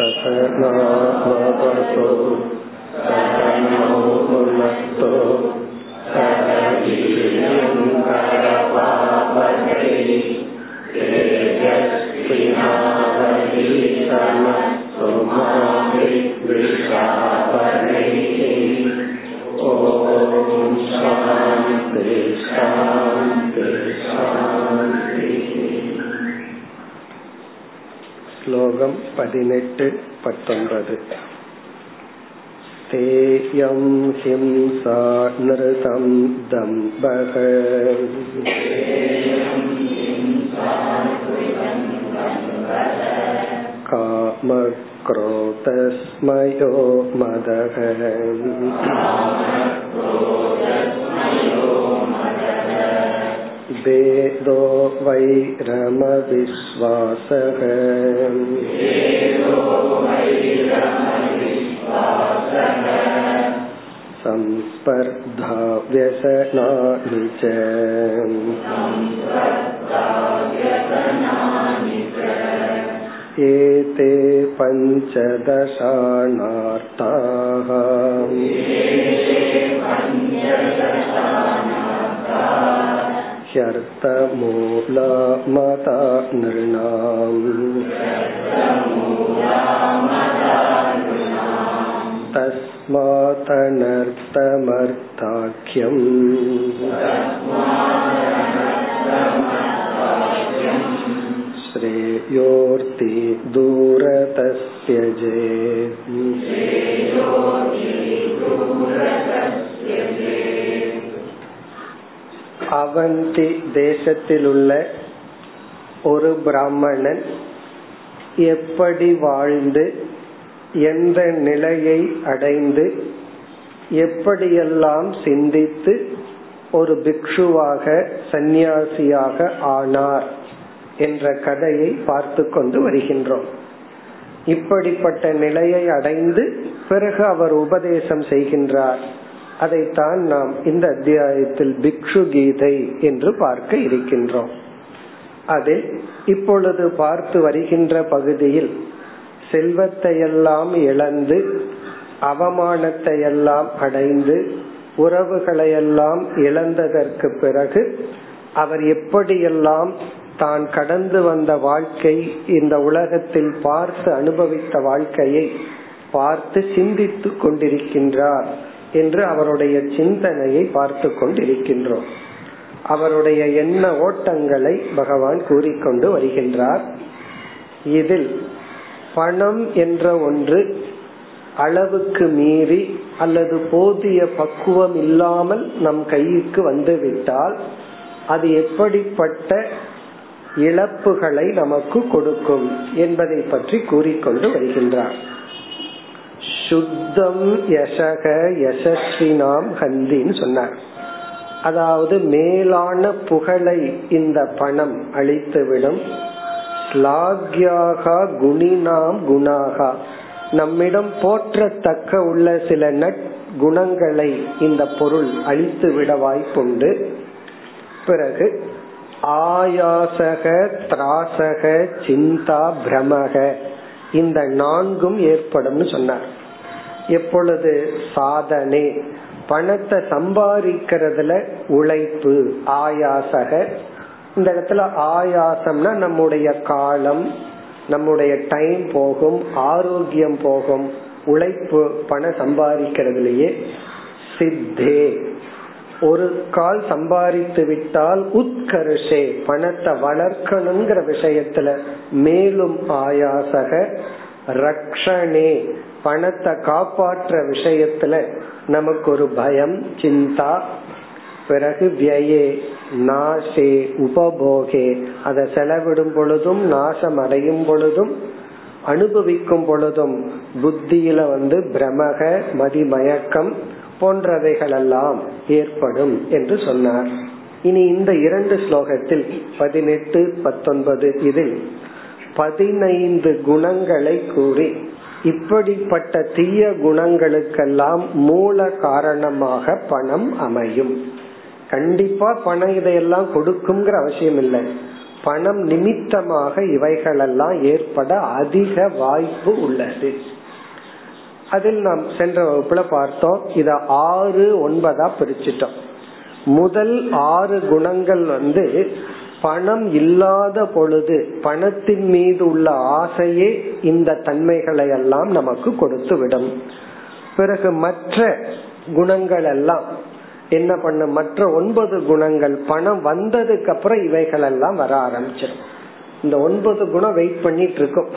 सकनावतु सकनो भुनक्तु सकवीर्यङ्करपावकै तेजस्विनावलीतमस्तु मा विद्विषावनैः ॐ शान्ति शान्ति शान्तिः श्लोकम् पदिनेट् पत्तोन्पद् तेयं हिंसा नृतं दम्भः कामक्रोतस्मयो मदः वेदो वैरमविश्वासः संस्पर्धा व्यसनानि च एते पञ्चदशानार्ताः ह्यर्थमूला मता नृणाम् तस्मातनर्थमर्थाख्यम् श्रेयोर्ति दूरतस्यजेत् அவந்தி தேசத்திலுள்ள ஒரு பிராமணன் எப்படி வாழ்ந்து எந்த நிலையை அடைந்து எப்படியெல்லாம் சிந்தித்து ஒரு பிக்ஷுவாக சந்நியாசியாக ஆனார் என்ற கதையை பார்த்து கொண்டு வருகின்றோம். இப்படிப்பட்ட நிலையை அடைந்து பிறகு அவர் உபதேசம் செய்கின்றார். அதைத்தான் நாம் இந்த அத்தியாயத்தில் பிக்ஷு கீதை என்று பார்க்க இருக்கின்றோம். அதில் இப்பொழுது பார்த்து வருகின்ற பகுதியில் செல்வத்தையெல்லாம் இழந்து அவமானத்தையெல்லாம் அடைந்து உறவுகளையெல்லாம் இழந்ததற்கு பிறகு அவர் எப்படியெல்லாம் தான் கடந்து வந்த வாழ்க்கை இந்த உலகத்தில் பார்த்து அனுபவித்த வாழ்க்கையை பார்த்து சிந்தித்து கொண்டிருக்கின்றார். என்று அவருடைய சிந்தனையை பார்த்து கொண்டிருக்கின்றோம். அவருடைய எண்ண ஓட்டங்களை பகவான் கூறிக்கொண்டு வருகின்றார். இதில் பணம் என்ற ஒன்று அளவுக்கு மீறி அல்லது போதிய பக்குவம் இல்லாமல் நம் கைக்கு வந்துவிட்டால் அது எப்படிப்பட்ட இழப்புகளை நமக்கு கொடுக்கும் என்பதை பற்றி கூறிக்கொண்டு வருகின்றார். சுத்தம் யசக யசஸ்வினாம் ஹந்தின்னு சொன்னார். அதாவது மேலான புகழை இந்த பணம் அழித்துவிடும் ஸ்லாக்யாகா குணினாம் குணாகா. நம்மிடம் போற்றத்தக்க உள்ள சில நட் குணங்களை இந்த பொருள் அழித்து விட வாய்ப்புண்டு. பிறகு ஆயாசக திராசக சிந்தா பிரமக. இந்த நான்கும் ஏற்படும் சொன்னார். எப்பொழுது சாதனை? பணத்தை சம்பாதிக்கிறதுல உழைப்பு ஆயாசக. இந்த இடத்துல ஆயாசம்னா நம்முடைய காலம் நம்முடைய டைம் போகும் ஆரோக்கியம் போகும். உழைப்பு பணம் சம்பாதிக்கிறதுலயே சித்தே. ஒரு கால் சம்பாதித்து விட்டால் உத்கர்ஷே பணத்தை வளர்க்கணுங்கிற விஷயத்துல மேலும் ஆயாசக ரக்ஷணே. பணத்தை காப்பாற்ற விஷயத்துல நமக்கு ஒரு பயம் சிந்தா. பிறகு வியே நாசே உபபோகே. அதை செலவிடும் பொழுதும் நாசம் அடையும் பொழுதும் அனுபவிக்கும் பொழுதும் புத்தியில வந்து பிரமக மதிமயக்கம் போன்றவைகளெல்லாம் ஏற்படும் என்று சொன்னார். இனி இந்த இரண்டு ஸ்லோகத்தில் பதினெட்டு பத்தொன்பது இதில் பதினைந்து குணங்களை கூறி இப்படிப்பட்ட தீய குணங்களுக்கெல்லாம் மூல காரணமாக பணம் அமையும். கண்டிப்பா பணம் இதையெல்லாம் கொடுக்குங்கிற அவசியம் இல்லை. பணம் நிமித்தமாக இவைகளெல்லாம் ஏற்பட அதிக வாய்ப்பு உள்ளது. அதில் நாம் சென்ற வகுப்புல பார்த்தோம். இத ஆறு ஒன்பதா பிரிச்சுட்டோம். முதல் ஆறு குணங்கள் வந்து பணம் இல்லாத பொழுது பணத்தின் மீது உள்ள ஆசையே இந்த தன்மைகளை எல்லாம் நமக்கு கொடுத்து விடும் பிறகு மற்ற குணங்கள் எல்லாம் என்ன பண்ண மற்ற ஒன்பது குணங்கள் பணம் வந்ததுக்கு அப்புறம் இவைகள் எல்லாம் வர ஆரம்பிச்சிடும். இந்த ஒன்பது குணம் வெயிட் பண்ணிட்டு இருக்கும்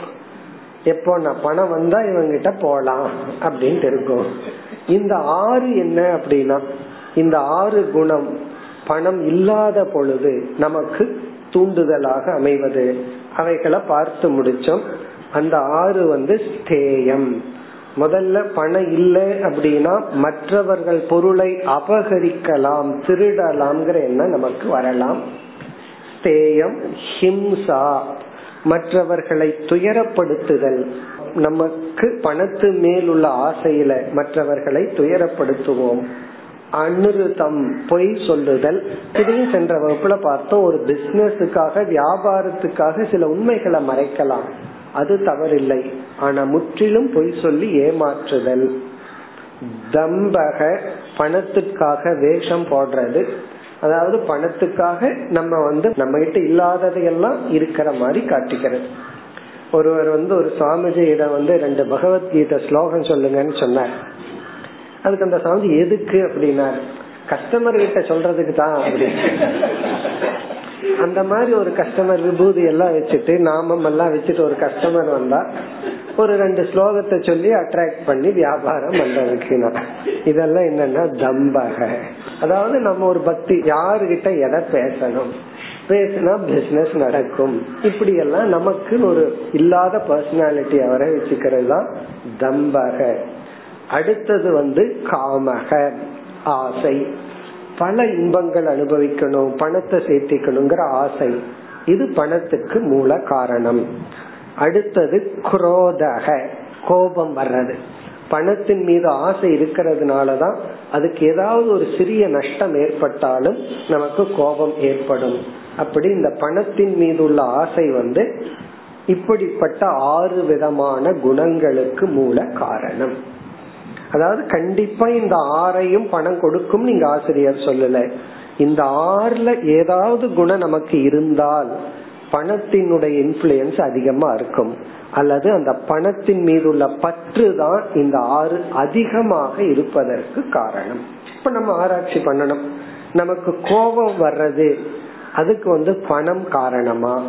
எப்போ நான் பணம் வந்தா இவங்கிட்ட போலாம் அப்படின்ட்டு இருக்கும். இந்த ஆறு என்ன அப்படின்னா இந்த ஆறு குணம் பணம் இல்லாத பொழுது நமக்கு தூண்டுதலாக அமைவது. அவைகளை பார்த்து முடிச்சோம். அந்த ஆறு வந்து ஸ்தேயம். முதல்ல பணம் இல்லை அப்படின்னா மற்றவர்கள் பொருளை அபகரிக்கலாம் திருடலாம்ங்கிற எண்ணம் நமக்கு வரலாம். ஸ்தேயம் ஹிம்சா. மற்றவர்களை துயரப்படுத்துதல். நமக்கு பணத்து மேல் உள்ள ஆசையில மற்றவர்களை துயரப்படுத்துவோம். அனுருதம் பொய் சொல்லுதல். இதையும் சென்ற வகுப்புல பார்த்தோம் ஒரு பிசினஸுக்காக வியாபாரத்துக்காக சில உண்மைகளை மறைக்கலாம். அது தவறில்லை. ஆனா முற்றிலும் பொய் சொல்லி ஏமாற்றுதல். தம்பக பணத்துக்காக வேஷம் போடுறது. அதாவது பணத்துக்காக நம்ம வந்து நம்ம கிட்ட இல்லாததையெல்லாம் இருக்கிற மாதிரி காட்டிக்கிறது. ஒருவர் வந்து ஒரு சுவாமிஜியிடம் வந்து ரெண்டு பகவத்கீதை ஸ்லோகம் சொல்லுங்கன்னு சொன்னார். அதுக்கு அந்த சாமி எதுக்கு அப்படின்னா கஸ்டமர் கிட்ட சொல்றதுக்கு தான் அப்படி. அந்த மாதிரி ஒரு கஸ்டமர் விபூதி எல்லாம் வச்சுட்டு நாமம் எல்லாம் வச்சுட்டு ஒரு கஸ்டமர் வந்தா ஒரு ரெண்டு ஸ்லோகத்தை சொல்லி அட்ராக்ட் பண்ணி வியாபாரம் பண்றதுக்கு இதெல்லாம் என்னன்னா தம்பக. அதாவது நம்ம ஒரு பக்தி யாருகிட்ட எதை பேசணும்? பேசினா பிசினஸ் நடக்கும். இப்படி எல்லாம் நமக்கு ஒரு இல்லாத பர்சனாலிட்டி அவரை வச்சுக்கிறது தான் தம்பக. அடுத்தது வந்து காமக ஆசை. பல இன்பங்கள் அனுபவிக்கணும் பணத்தை சேர்த்திக்கணுங்கிற ஆசை. இது பணத்துக்கு மூல காரணம். அடுத்தது குரோதக கோபம் வர்றது. பணத்தின் மீது ஆசை இருக்கிறதுனாலதான் அதுக்கு ஏதாவது ஒரு சிறிய நஷ்டம் ஏற்பட்டாலும் நமக்கு கோபம் ஏற்படும். அப்படி இந்த பணத்தின் மீது உள்ள ஆசை வந்து இப்படிப்பட்ட ஆறு விதமான குணங்களுக்கு மூல காரணம். அதாவது கண்டிப்பா இந்த ஆறையும் பணம் கொடுக்கும் நீங்க ஆசிரியர் சொல்லல. இந்த ஆறுல ஏதாவது குணம் நமக்கு இருந்தால் பணத்தினுடைய இன்ஃபுளுயன்ஸ் அதிகமா இருக்கும். அல்லது அந்த பணத்தின் மீது உள்ள பற்று தான் இந்த ஆறு அதிகமாக இருப்பதற்கு காரணம். இப்ப நம்ம ஆராய்ச்சி பண்ணணும். நமக்கு கோபம் வர்றது அதுக்கு வந்து பணம் காரணமா?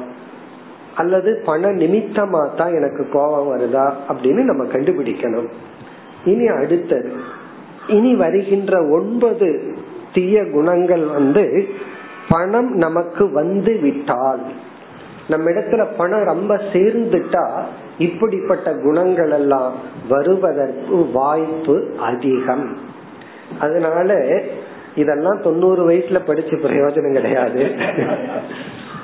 அல்லது பண நிமித்தமா தான் எனக்கு கோபம் வருதா? அப்படின்னு நம்ம கண்டுபிடிக்கணும். இனி அடுத்தது இனி வருகின்ற ஒன்பது தீய குணங்கள் வந்து பணம் நமக்கு வந்து விட்டால். நம்ம இடத்துல பணம் ரொம்ப சேர்ந்துட்டா இப்படிப்பட்ட குணங்கள் எல்லாம் வருவதற்கு வாய்ப்பு அதிகம். அதனால இதெல்லாம் தொண்ணூறு வயசுல படிச்சு பிரயோஜனம் கிடையாது.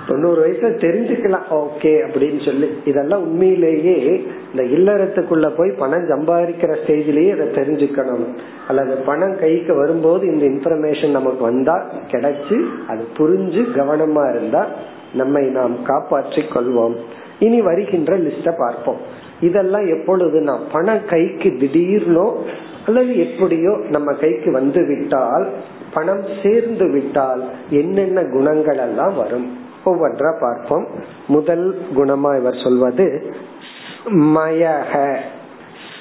தொண்ணூறு வயசுல தெரிஞ்சுக்கலாம். ஓகே அப்படின்னு சொல்லி. இதெல்லாம் உண்மையிலேயே இந்த இல்லறத்துக்குள்ள போய் பணம் சம்பாதிக்கிற ஸ்டேஜ்லயே அதை தெரிஞ்சுக்கணும். அல்லது பணம் கைக்கு வரும்போது இந்த இன்ஃபர்மேஷன் நமக்கு வந்தா கிடைச்சு அது புரிஞ்சு கவனமா இருந்தா நம்மை நாம் காப்பாற்றி கொள்வோம். இனி வருகின்ற லிஸ்ட பார்ப்போம். இதெல்லாம் எப்பொழுது நான் பணம் கைக்கு திடீர்னோ அல்லது எப்படியோ நம்ம கைக்கு வந்து விட்டால் பணம் சேர்ந்து விட்டால் என்னென்ன குணங்கள் எல்லாம் வரும்? ஒவ்வொன்றா பார்ப்போம். முதல் குணமா இவர் சொல்வது மயக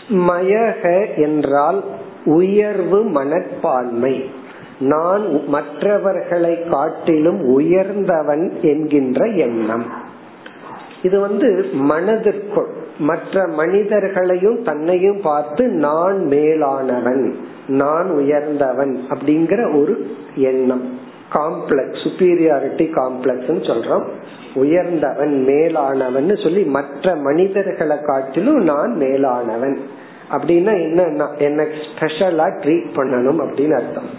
மயக என்றால் உயர்வு மனப்பான்மை. நான் மற்றவர்களை காட்டிலும் உயர்ந்தவன் என்கின்ற எண்ணம். இது வந்து மனதிற்குள் மற்ற மனிதர்களையும் தன்னையும் பார்த்து நான் மேலானவன் நான் உயர்ந்தவன் அப்படிங்கிற ஒரு எண்ணம். காம்ப்ளெக்ஸ் சுப்பீரியாரிட்டி காம்ப்ளெக்ஸ் சொல்றோம். உயர்ந்தவன் மேலானவன் சொல்லி மற்ற மனிதர்களை காட்டிலும் நான் மேலானவன். அப்படின்னா என்ன என்ன ஸ்பெஷலா ட்ரீட் பண்ணணும் அப்படின்னு அர்த்தம்.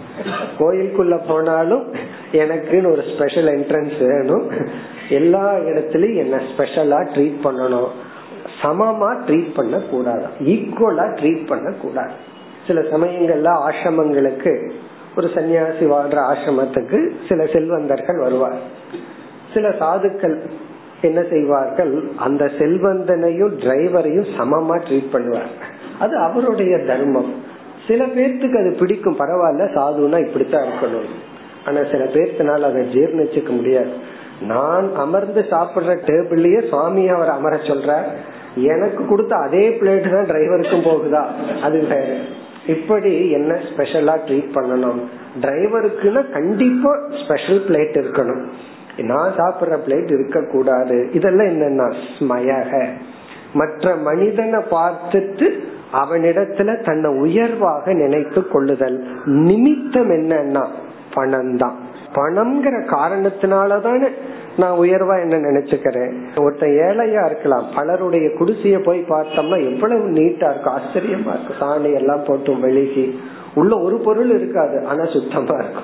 கோயிலுக்குள்ள போனாலும் எனக்குன்னு ஒரு ஸ்பெஷல் என்ட்ரன்ஸ் வேணும். எல்லா இடத்துலயும் என்ன ஸ்பெஷலா ட்ரீட் பண்ணணும். சமமா ட்ரீட் பண்ண கூடாது ஈக்குவலா ட்ரீட் பண்ண கூடாது சில சமயங்கள்ல ஆசிரமங்களுக்கு ஒரு சன்னியாசி வாழ்ற ஆசிரமத்துக்கு சில செல்வந்தர்கள் வருவார். சில சாதுக்கள் என்ன செய்வார்கள்? அந்த செல்வந்தனையும் டிரைவரையும் சமமா ட்ரீட் பண்ணுவார். அது அவருடைய தர்மம். சில பேர்த்துக்கு அது பிடிக்கும். பரவாயில்ல சாதுனா இப்படித்தான் இருக்கணும். ஆனா சில பேர்த்தினால அதை ஜீர்ணிச்சுக்க முடியாது. நான் அமர்ந்து சாப்பிடுற டேபிள்லயே சுவாமி அவர் அமர சொல்ற எனக்கு கொடுத்த அதே பிளேட் தான் டிரைவருக்கும் போகுதா? அது வேற. இப்படி என்ன ஸ்பெஷலா ட்ரீட் பண்ணணும்? டிரைவருக்குன்னா கண்டிப்பா ஸ்பெஷல் பிளேட் இருக்கணும். நான் சாப்பிடுற பிளேட் இருக்க கூடாது இதெல்லாம் என்னன்னா ஸ்மயக. மற்ற மனிதனை பார்த்துட்டு அவனிடத்துல தன்னை உயர்வாக நினைத்து கொள்ளுதல். நிமித்தம் என்னன்னா பணம் தான் பணம்ங்கிற காரணத்தினாலதானே நான் உயர்வா என்ன நினைச்சுக்கிறேன்? ஒருத்தன் ஏழையா இருக்கலாம். பலருடைய குடிசைய போய் பார்த்தோம்னா எவ்வளவு நீட்டா இருக்கும். ஆச்சரியமா இருக்கும். சாணி எல்லாம் போட்டு மெழுகி. உள்ள ஒரு பொருள் இருக்காது. ஆனா சுத்தமா இருக்கும்.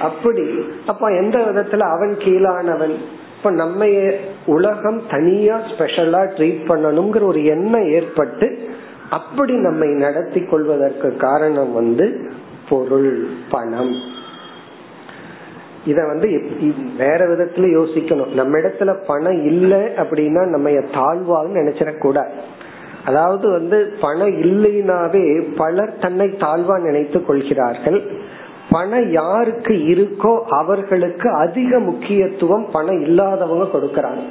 அப்படி. அப்ப எந்த விதத்துல அவன் கீழானவன்? இப்ப நம்ம உலகம் தனியா ஸ்பெஷலா ட்ரீட் பண்ணணுங்கிற ஒரு எண்ணம் ஏற்பட்டு அப்படி நம்மை நடத்தி கொள்வதற்கு காரணம் வந்து பொருள் பணம். இத வந்து வேற விதத்துல யோசிக்கணும். நம்ம இடத்துல பணம் இல்லை அப்படின்னா நம்ம தாழ்வான்னு நினைச்சிடக்கூடாது அதாவது வந்து பணம் இல்லைனாவே பலர் தன்னை தாழ்வா நினைத்து கொள்கிறார்கள். பணம் யாருக்கு இருக்கோ அவர்களுக்கு அதிக முக்கியத்துவம் பணம் இல்லாதவங்க கொடுக்கறாங்க.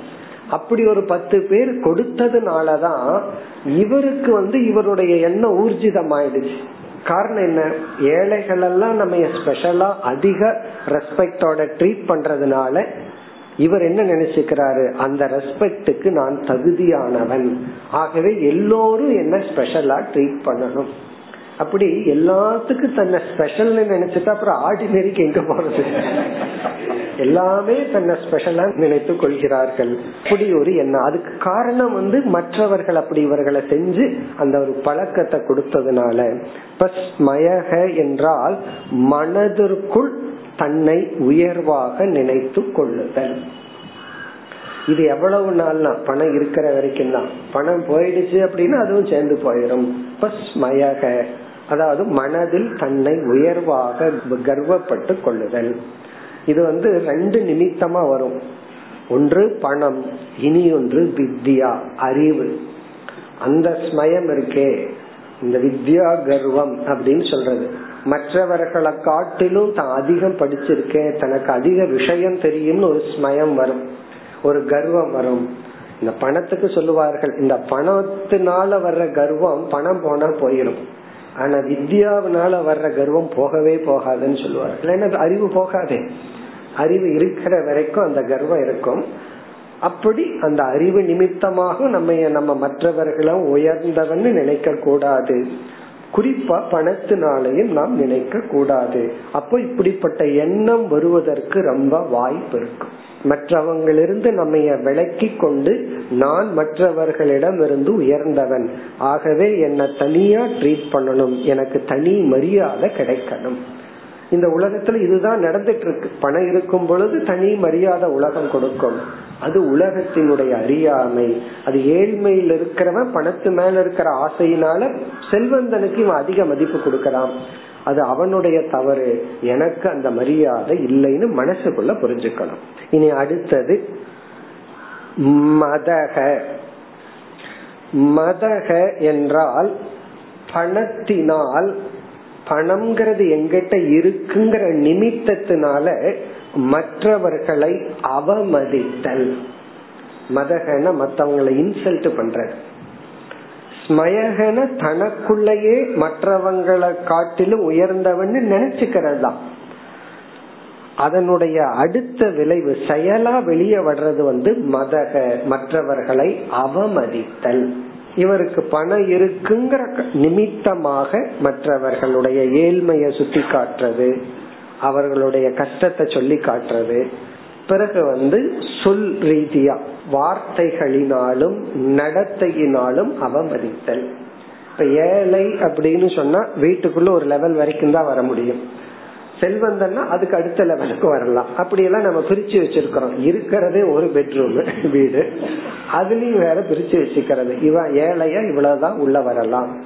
அப்படி ஒரு பத்து பேர் கொடுத்ததுனாலதான் இவருக்கு வந்து இவருடைய எண்ணம் ஊர்ஜிதமாயிடுச்சு. காரணம் என்ன? ஏழைகள் எல்லாம் நம்ம ஸ்பெஷலா அதிக ரெஸ்பெக்டோட ட்ரீட் பண்றதுனால இவர் என்ன நினைச்சுக்கிறாரு? அந்த ரெஸ்பெக்டுக்கு நான் தகுதியானவன். ஆகவே எல்லோரும் என்ன ஸ்பெஷலா ட்ரீட் பண்ணணும். அப்படி எல்லாத்துக்கும் தன்னை ஸ்பெஷல் நினைச்சிட்டு அப்புறம் ஆர்டினரிக்கு எங்க போறது? எல்லாமே தன்னை ஸ்பெஷலா நினைத்து கொள்கிறார்கள். அப்படி ஒரு எண்ணம். அதுக்கு காரணம் வந்து மற்றவர்கள் அப்படி இவர்களை செஞ்சு அந்த ஒரு பழக்கத்தை கொடுத்ததுனால. மயக என்றால் மனதிற்குள் தன்னை உயர்வாக நினைத்து கொள்ளுதல். இது எவ்வளவு நாள்னா? பணம் இருக்கிற வரைக்கும் தான் பணம் போயிடுச்சு அப்படின்னா அதுவும் சேர்ந்து போயிடும் மயக. அதாவது மனதில் தன்னை உயர்வாக கர்வப்பட்டு கொள்ளுதல். இது வந்து ரெண்டு நிமித்தமா வரும். ஒன்று பணம் இனி ஒன்று வித்யா அறிவு. அந்த ஸ்மயம் இருக்கே இந்த வித்யா கர்வம் அப்படின்னு சொல்றது. மற்றவர்களை காட்டிலும் தான் அதிகம் படிச்சிருக்கேன் தனக்கு அதிக விஷயம் தெரியும்னு ஒரு ஸ்மயம் வரும். ஒரு கர்வம் வரும். இந்த பணத்துக்கு சொல்லுவார்கள் இந்த பணத்தினால வர்ற கர்வம் பணம் போனா போயிடும் ஆனா வித்யாவினால வர்ற கர்வம் போகவே போகாதுன்னு சொல்லுவார். இல்லைன்னா அறிவு போகாதே. அறிவு இருக்கிற வரைக்கும் அந்த கர்வம் இருக்கும். அப்படி அந்த அறிவு நிமித்தமாக நம்ம நம்ம மற்றவர்களும் உயர்ந்தவன்னு நினைக்க கூடாது குறிப்பா பணத்தினாலையும் நாம் நினைக்க கூடாது அப்போ இப்படிப்பட்ட எண்ணம் வருவதற்கு ரொம்ப வாய்ப்பு இருக்கு. மற்றவங்களிருந்து நம்ம விளக்கி கொண்டு நான் மற்றவர்களிடம் இருந்து உயர்ந்தவன். ஆகவே என்ன தனியா ட்ரீட் பண்ணணும். எனக்கு தனி மரியாதை கிடைக்கணும். இந்த உலகத்துல இதுதான் நடந்துட்டு இருக்கு பணம் இருக்கும் பொழுது தனி மரியாதை உலகம் கொடுக்கும். அது உலகத்தினுடைய அறியாமை. அது ஏழ்மையில் இருக்கிறவன் பணத்து மேல இருக்கிற ஆசையினால செல்வந்தனுக்கு இவன் அதிக மதிப்பு கொடுக்கறான். அது அவனுடைய தவறு. எனக்கு அந்த மரியாதை இல்லைன்னு மனசுக்குள்ள புரிஞ்சுக்கணும். இனி அடுத்தது மதக. மதக என்றால் பணத்தினால் பணம்ங்கிறது எங்கிட்ட இருக்குங்கிற நிமித்தத்தினால மற்றவர்களை அவமதித்தல். மதகன மத்தவங்களை இன்சல்ட் பண்ற ஸ்மயகன தனக்குள்ளேயே மற்றவங்களை காட்டிலும் உயர்ந்தவன் நினைச்சுக்கிறது அதனுடைய அடுத்த விளைவு செயலா வெளியே வர்றது வந்து மதக மற்றவர்களை அவமதித்தல். இவருக்கு பணம் இருக்குங்கிற நிமித்தமாக மற்றவர்களுடைய ஏழ்மையை சுட்டி காட்டுறது அவர்களுடைய கஷ்டத்தை சொல்லி காட்டுறது. பிறகு வந்து சொல் ரீதியா வார்த்தைகளினாலும் நடத்தையினாலும் அவமதித்தல் இப்ப ஏழை அப்படின்னு சொன்னா வீட்டுக்குள்ள ஒரு லெவல் வரைக்கும் தான் வர முடியும். செல்வந்தன்னா அதுக்கு அடுத்த லெவலுக்கு வரலாம். அப்படி எல்லாம் நம்ம பிரிச்சு வச்சிருக்கிறோம். இருக்கிறதே ஒரு பெட்ரூம் வீடு. அதுலயும் வேற பிரிச்சு வச்சுக்கிறது. இவன் ஏழையா இவ்வளவுதான் உள்ள வரலாம்.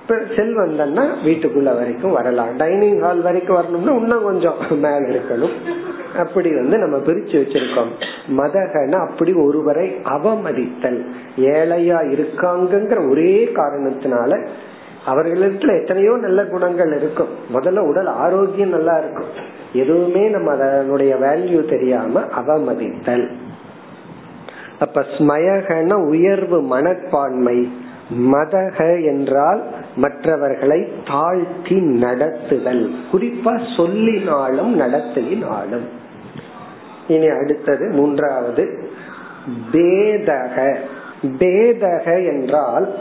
இப்ப செல்வந்தன்னா வீட்டுக்குள்ள வரைக்கும் வரலாம். டைனிங் ஹால் வரைக்கும் வரணும்னா இன்னும் கொஞ்சம் மேல இருக்கணும். அப்படி வந்து நம்ம பிரிச்சு வச்சிருக்கோம். மதகன அப்படி ஒருவரை அவமதித்தல். ஏழையா இருக்காங்கிற ஒரே காரணத்தினால அவர்களிடத்துல எத்தனையோ நல்ல குணங்கள் இருக்கும். முதல்ல உடல் ஆரோக்கியம் நல்லா இருக்கும். எதுவுமே நம்ம அதனுடைய வேல்யூ தெரியாம அவமதித்தல். அப்ப ஸ்மயகன உயர்வு மனப்பான்மை. மதக என்றால் மற்றவர்களை தாழ்த்தி நடத்துதல். குறிப்பா சொல்லினாலும் நடத்தினாலும் இனி அடுத்தது மூன்றாவது. பேதக. பேதக என்றால்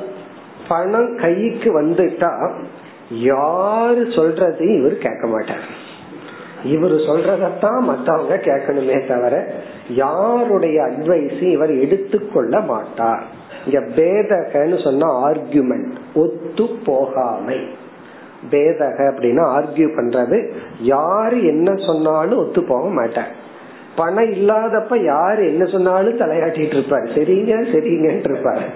பணம் கைக்கு வந்துட்டா யாரு சொல்றதையும் இவர் கேட்க மாட்டார். இவர் சொல்றதத்தான் மத்தவங்க கேட்கணுமே தவிர யாருடைய அட்வைஸ் இவர் எடுத்துக்கொள்ள மாட்டார். இங்க பேதகன்னு சொன்னா ஆர்குமெண்ட் ஒத்து போகாமை. பேதக அப்படின்னா ஆர்கியூ பண்றது. யாரு என்ன சொன்னாலும் ஒத்து போக மாட்டார். பணம் இல்லாதப்ப யாரு என்ன சொன்னாலும் தலையாட்டிட்டு இருப்பாரு. சரிங்க சரிங்கன்ட்டு இருப்பாரு.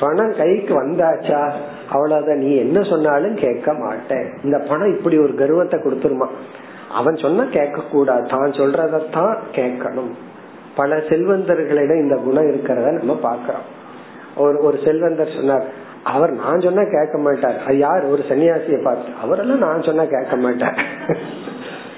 பணம் கைக்கு வந்தாச்சா? அவ்வளவுதான். நீ என்ன சொன்னாலும் கேட்க மாட்டேன். இந்த பணம் இப்படி ஒரு கர்வத்தை கொடுத்துருமா? அவன் சொன்னா கேட்க கூடாது தான் சொல்றதான் கேட்கணும். பல செல்வந்தர்களிடம் இந்த குணம் இருக்கிறத நம்ம பாக்கிறோம் ஒரு ஒரு செல்வந்தர் சொன்னார் அவர் நான் சொன்னா கேட்க மாட்டார். யார்? ஒரு சன்னியாசிய பார்த்து. அவரெல்லாம் நான் சொன்னா கேட்க மாட்டார்.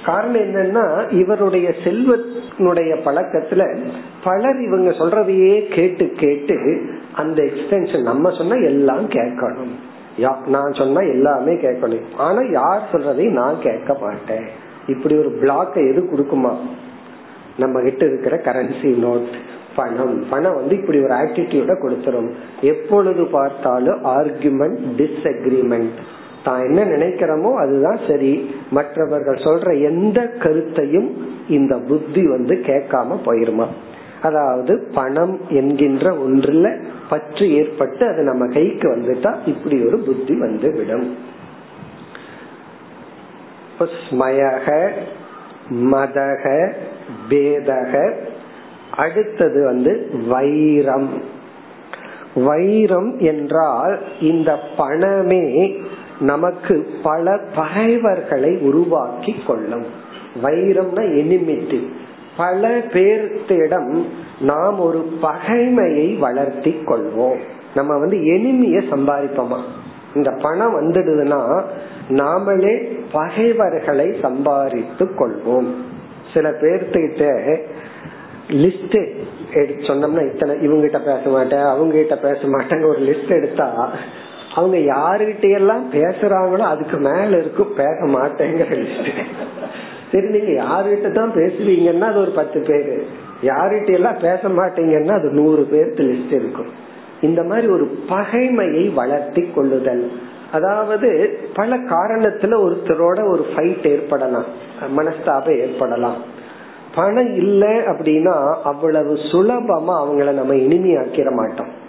காரணம் என்னன்னா இவருடைய செல்வனுடைய பழக்கத்துல பலர் இவங்க சொல்றதையே கேட்டு கேட்டு அந்த எக்ஸ்டென்ஷன் நம்ம சொன்னா எல்லாம் கேட்கணும். நான் சொன்னா எல்லாமே கேட்கணும். ஆனா யார் சொல்றதையும் நான் கேட்க மாட்டேன். இப்படி ஒரு பிளாக் எது கொடுக்குமா? நம்ம கிட்ட இருக்கிற கரன்சி நோட் பணம். பணம் வந்து இப்படி ஒரு ஆட்டிடியூட கொடுத்துரும். எப்பொழுது பார்த்தாலும் ஆர்குமெண்ட் டிஸ்அக்ரிமெண்ட் தான் என்ன நினைக்கிறோமோ அதுதான் சரி. மற்றவர்கள் சொல்ற எந்த கருத்தையும் இந்த புத்தி வந்து கேட்காம போயிருமா? அதாவது பணம் என்கின்ற ஒன்றுல பற்று ஏற்பட்டு அது நம்ம கைக்கு வந்துட்டா இப்படி ஒரு புத்தி வந்து விடும் ஸ்மயக மதக பேதக. அடுத்தது வந்து வைரம். வைரம் என்றால் இந்த பணமே நமக்கு பல பகைவர்களை உருவாக்கி கொள்ளும். வைரம்னா எனிமிட்டி. பல பேர்த்திடம் நாம் ஒரு பகைமையை வளர்த்தி கொள்வோம். நம்ம வந்து எனிமிய சம்பாதிப்போமா? இந்த பணம் வந்துடுதுன்னா நாமளே பகைவர்களை சம்பாதித்து கொள்வோம். சில பேர்த்துக்கிட்ட லிஸ்ட் எடுத்து சொன்னோம்னா இத்தனை இவங்க கிட்ட பேச மாட்டேன் அவங்க கிட்ட பேச மாட்டேங்க ஒரு லிஸ்ட் எடுத்தா அவங்க யாருகிட்ட எல்லாம் பேசுறாங்களோ அதுக்கு மேல இருக்கும் பேச மாட்டேங்கிற சரி நீங்க யாருகிட்ட தான் பேசுவீங்கன்னா அது ஒரு பத்து பேரு. யாருகிட்ட எல்லாம் பேச மாட்டீங்கன்னா அது நூறு பேருக்கு லிஸ்ட் இருக்கும். இந்த மாதிரி ஒரு பகைமையை வளர்த்தி கொள்ளுதல். அதாவது பல காரணத்துல ஒருத்தரோட ஒரு ஃபைட் ஏற்படலாம். மனஸ்தாபம் ஏற்படலாம். பணம் இல்லை அப்படின்னா அவ்வளவு சுலபமா அவங்கள நம்ம இனிமையாக்கிற மாட்டோம்.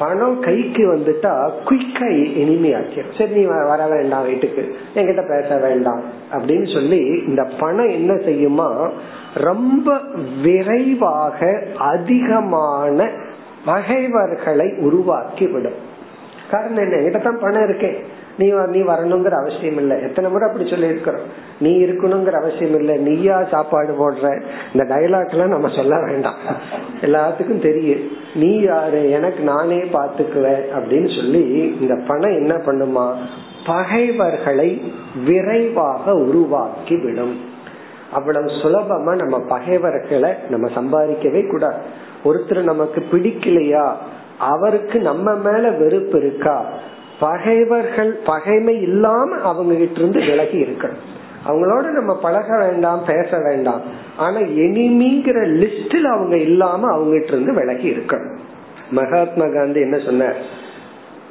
பணம் கைக்கு வந்துட்டா குயிக்கா இனிமையாக்கிடும் சரி நீ வர வேண்டாம் வீட்டுக்கு. என்கிட்ட பேச வேண்டாம். அப்படின்னு சொல்லி இந்த பணம் என்ன செய்யுமா? ரொம்ப விரைவாக அதிகமான பகைவர்களை உருவாக்கி விடும் காரணம் என்ன? என்கிட்ட தான் பணம் இருக்கேன் நீ நீ வரணுங்கிற அவசியம் இல்ல எத்தனை முறை அப்படி சொல்லி இருக்கிறோம் நீ இருக்கணுங்கிற அவசியம் இல்ல நீயா சாப்பாடு போடுற. இந்த டைலாக் எல்லாம் நம்ம சொல்ல வேண்டாம். எல்லாத்துக்கும் தெரியும். நீ யாரு? எனக்கு நானே பாத்துக்குவேன் அப்படின்னு சொல்லி இந்த பணம் என்ன பண்ணுமா? பகைவர்களை விரைவாக உருவாக்கி விடும் அவ்வளவு சுலபமா நம்ம பகைவர்களை நம்ம சம்பாதிக்கவே கூடாது. ஒருத்தர் நமக்கு பிடிக்கலையா? அவருக்கு நம்ம மேல வெறுப்பு இருக்கா? பகைவர்கள் பகைமை இல்லாம அவங்க கிட்ட இருந்து விலகி இருக்கணும். அவங்களோட நம்ம பழக வேண்டாம் பேச வேண்டாம். ஆனா எனிமிங்கிற லிஸ்டில் அவங்க இல்லாம அவங்க கிட்ட இருந்து விலகி இருக்கணும். மகாத்மா காந்தி என்ன சொன்னார்?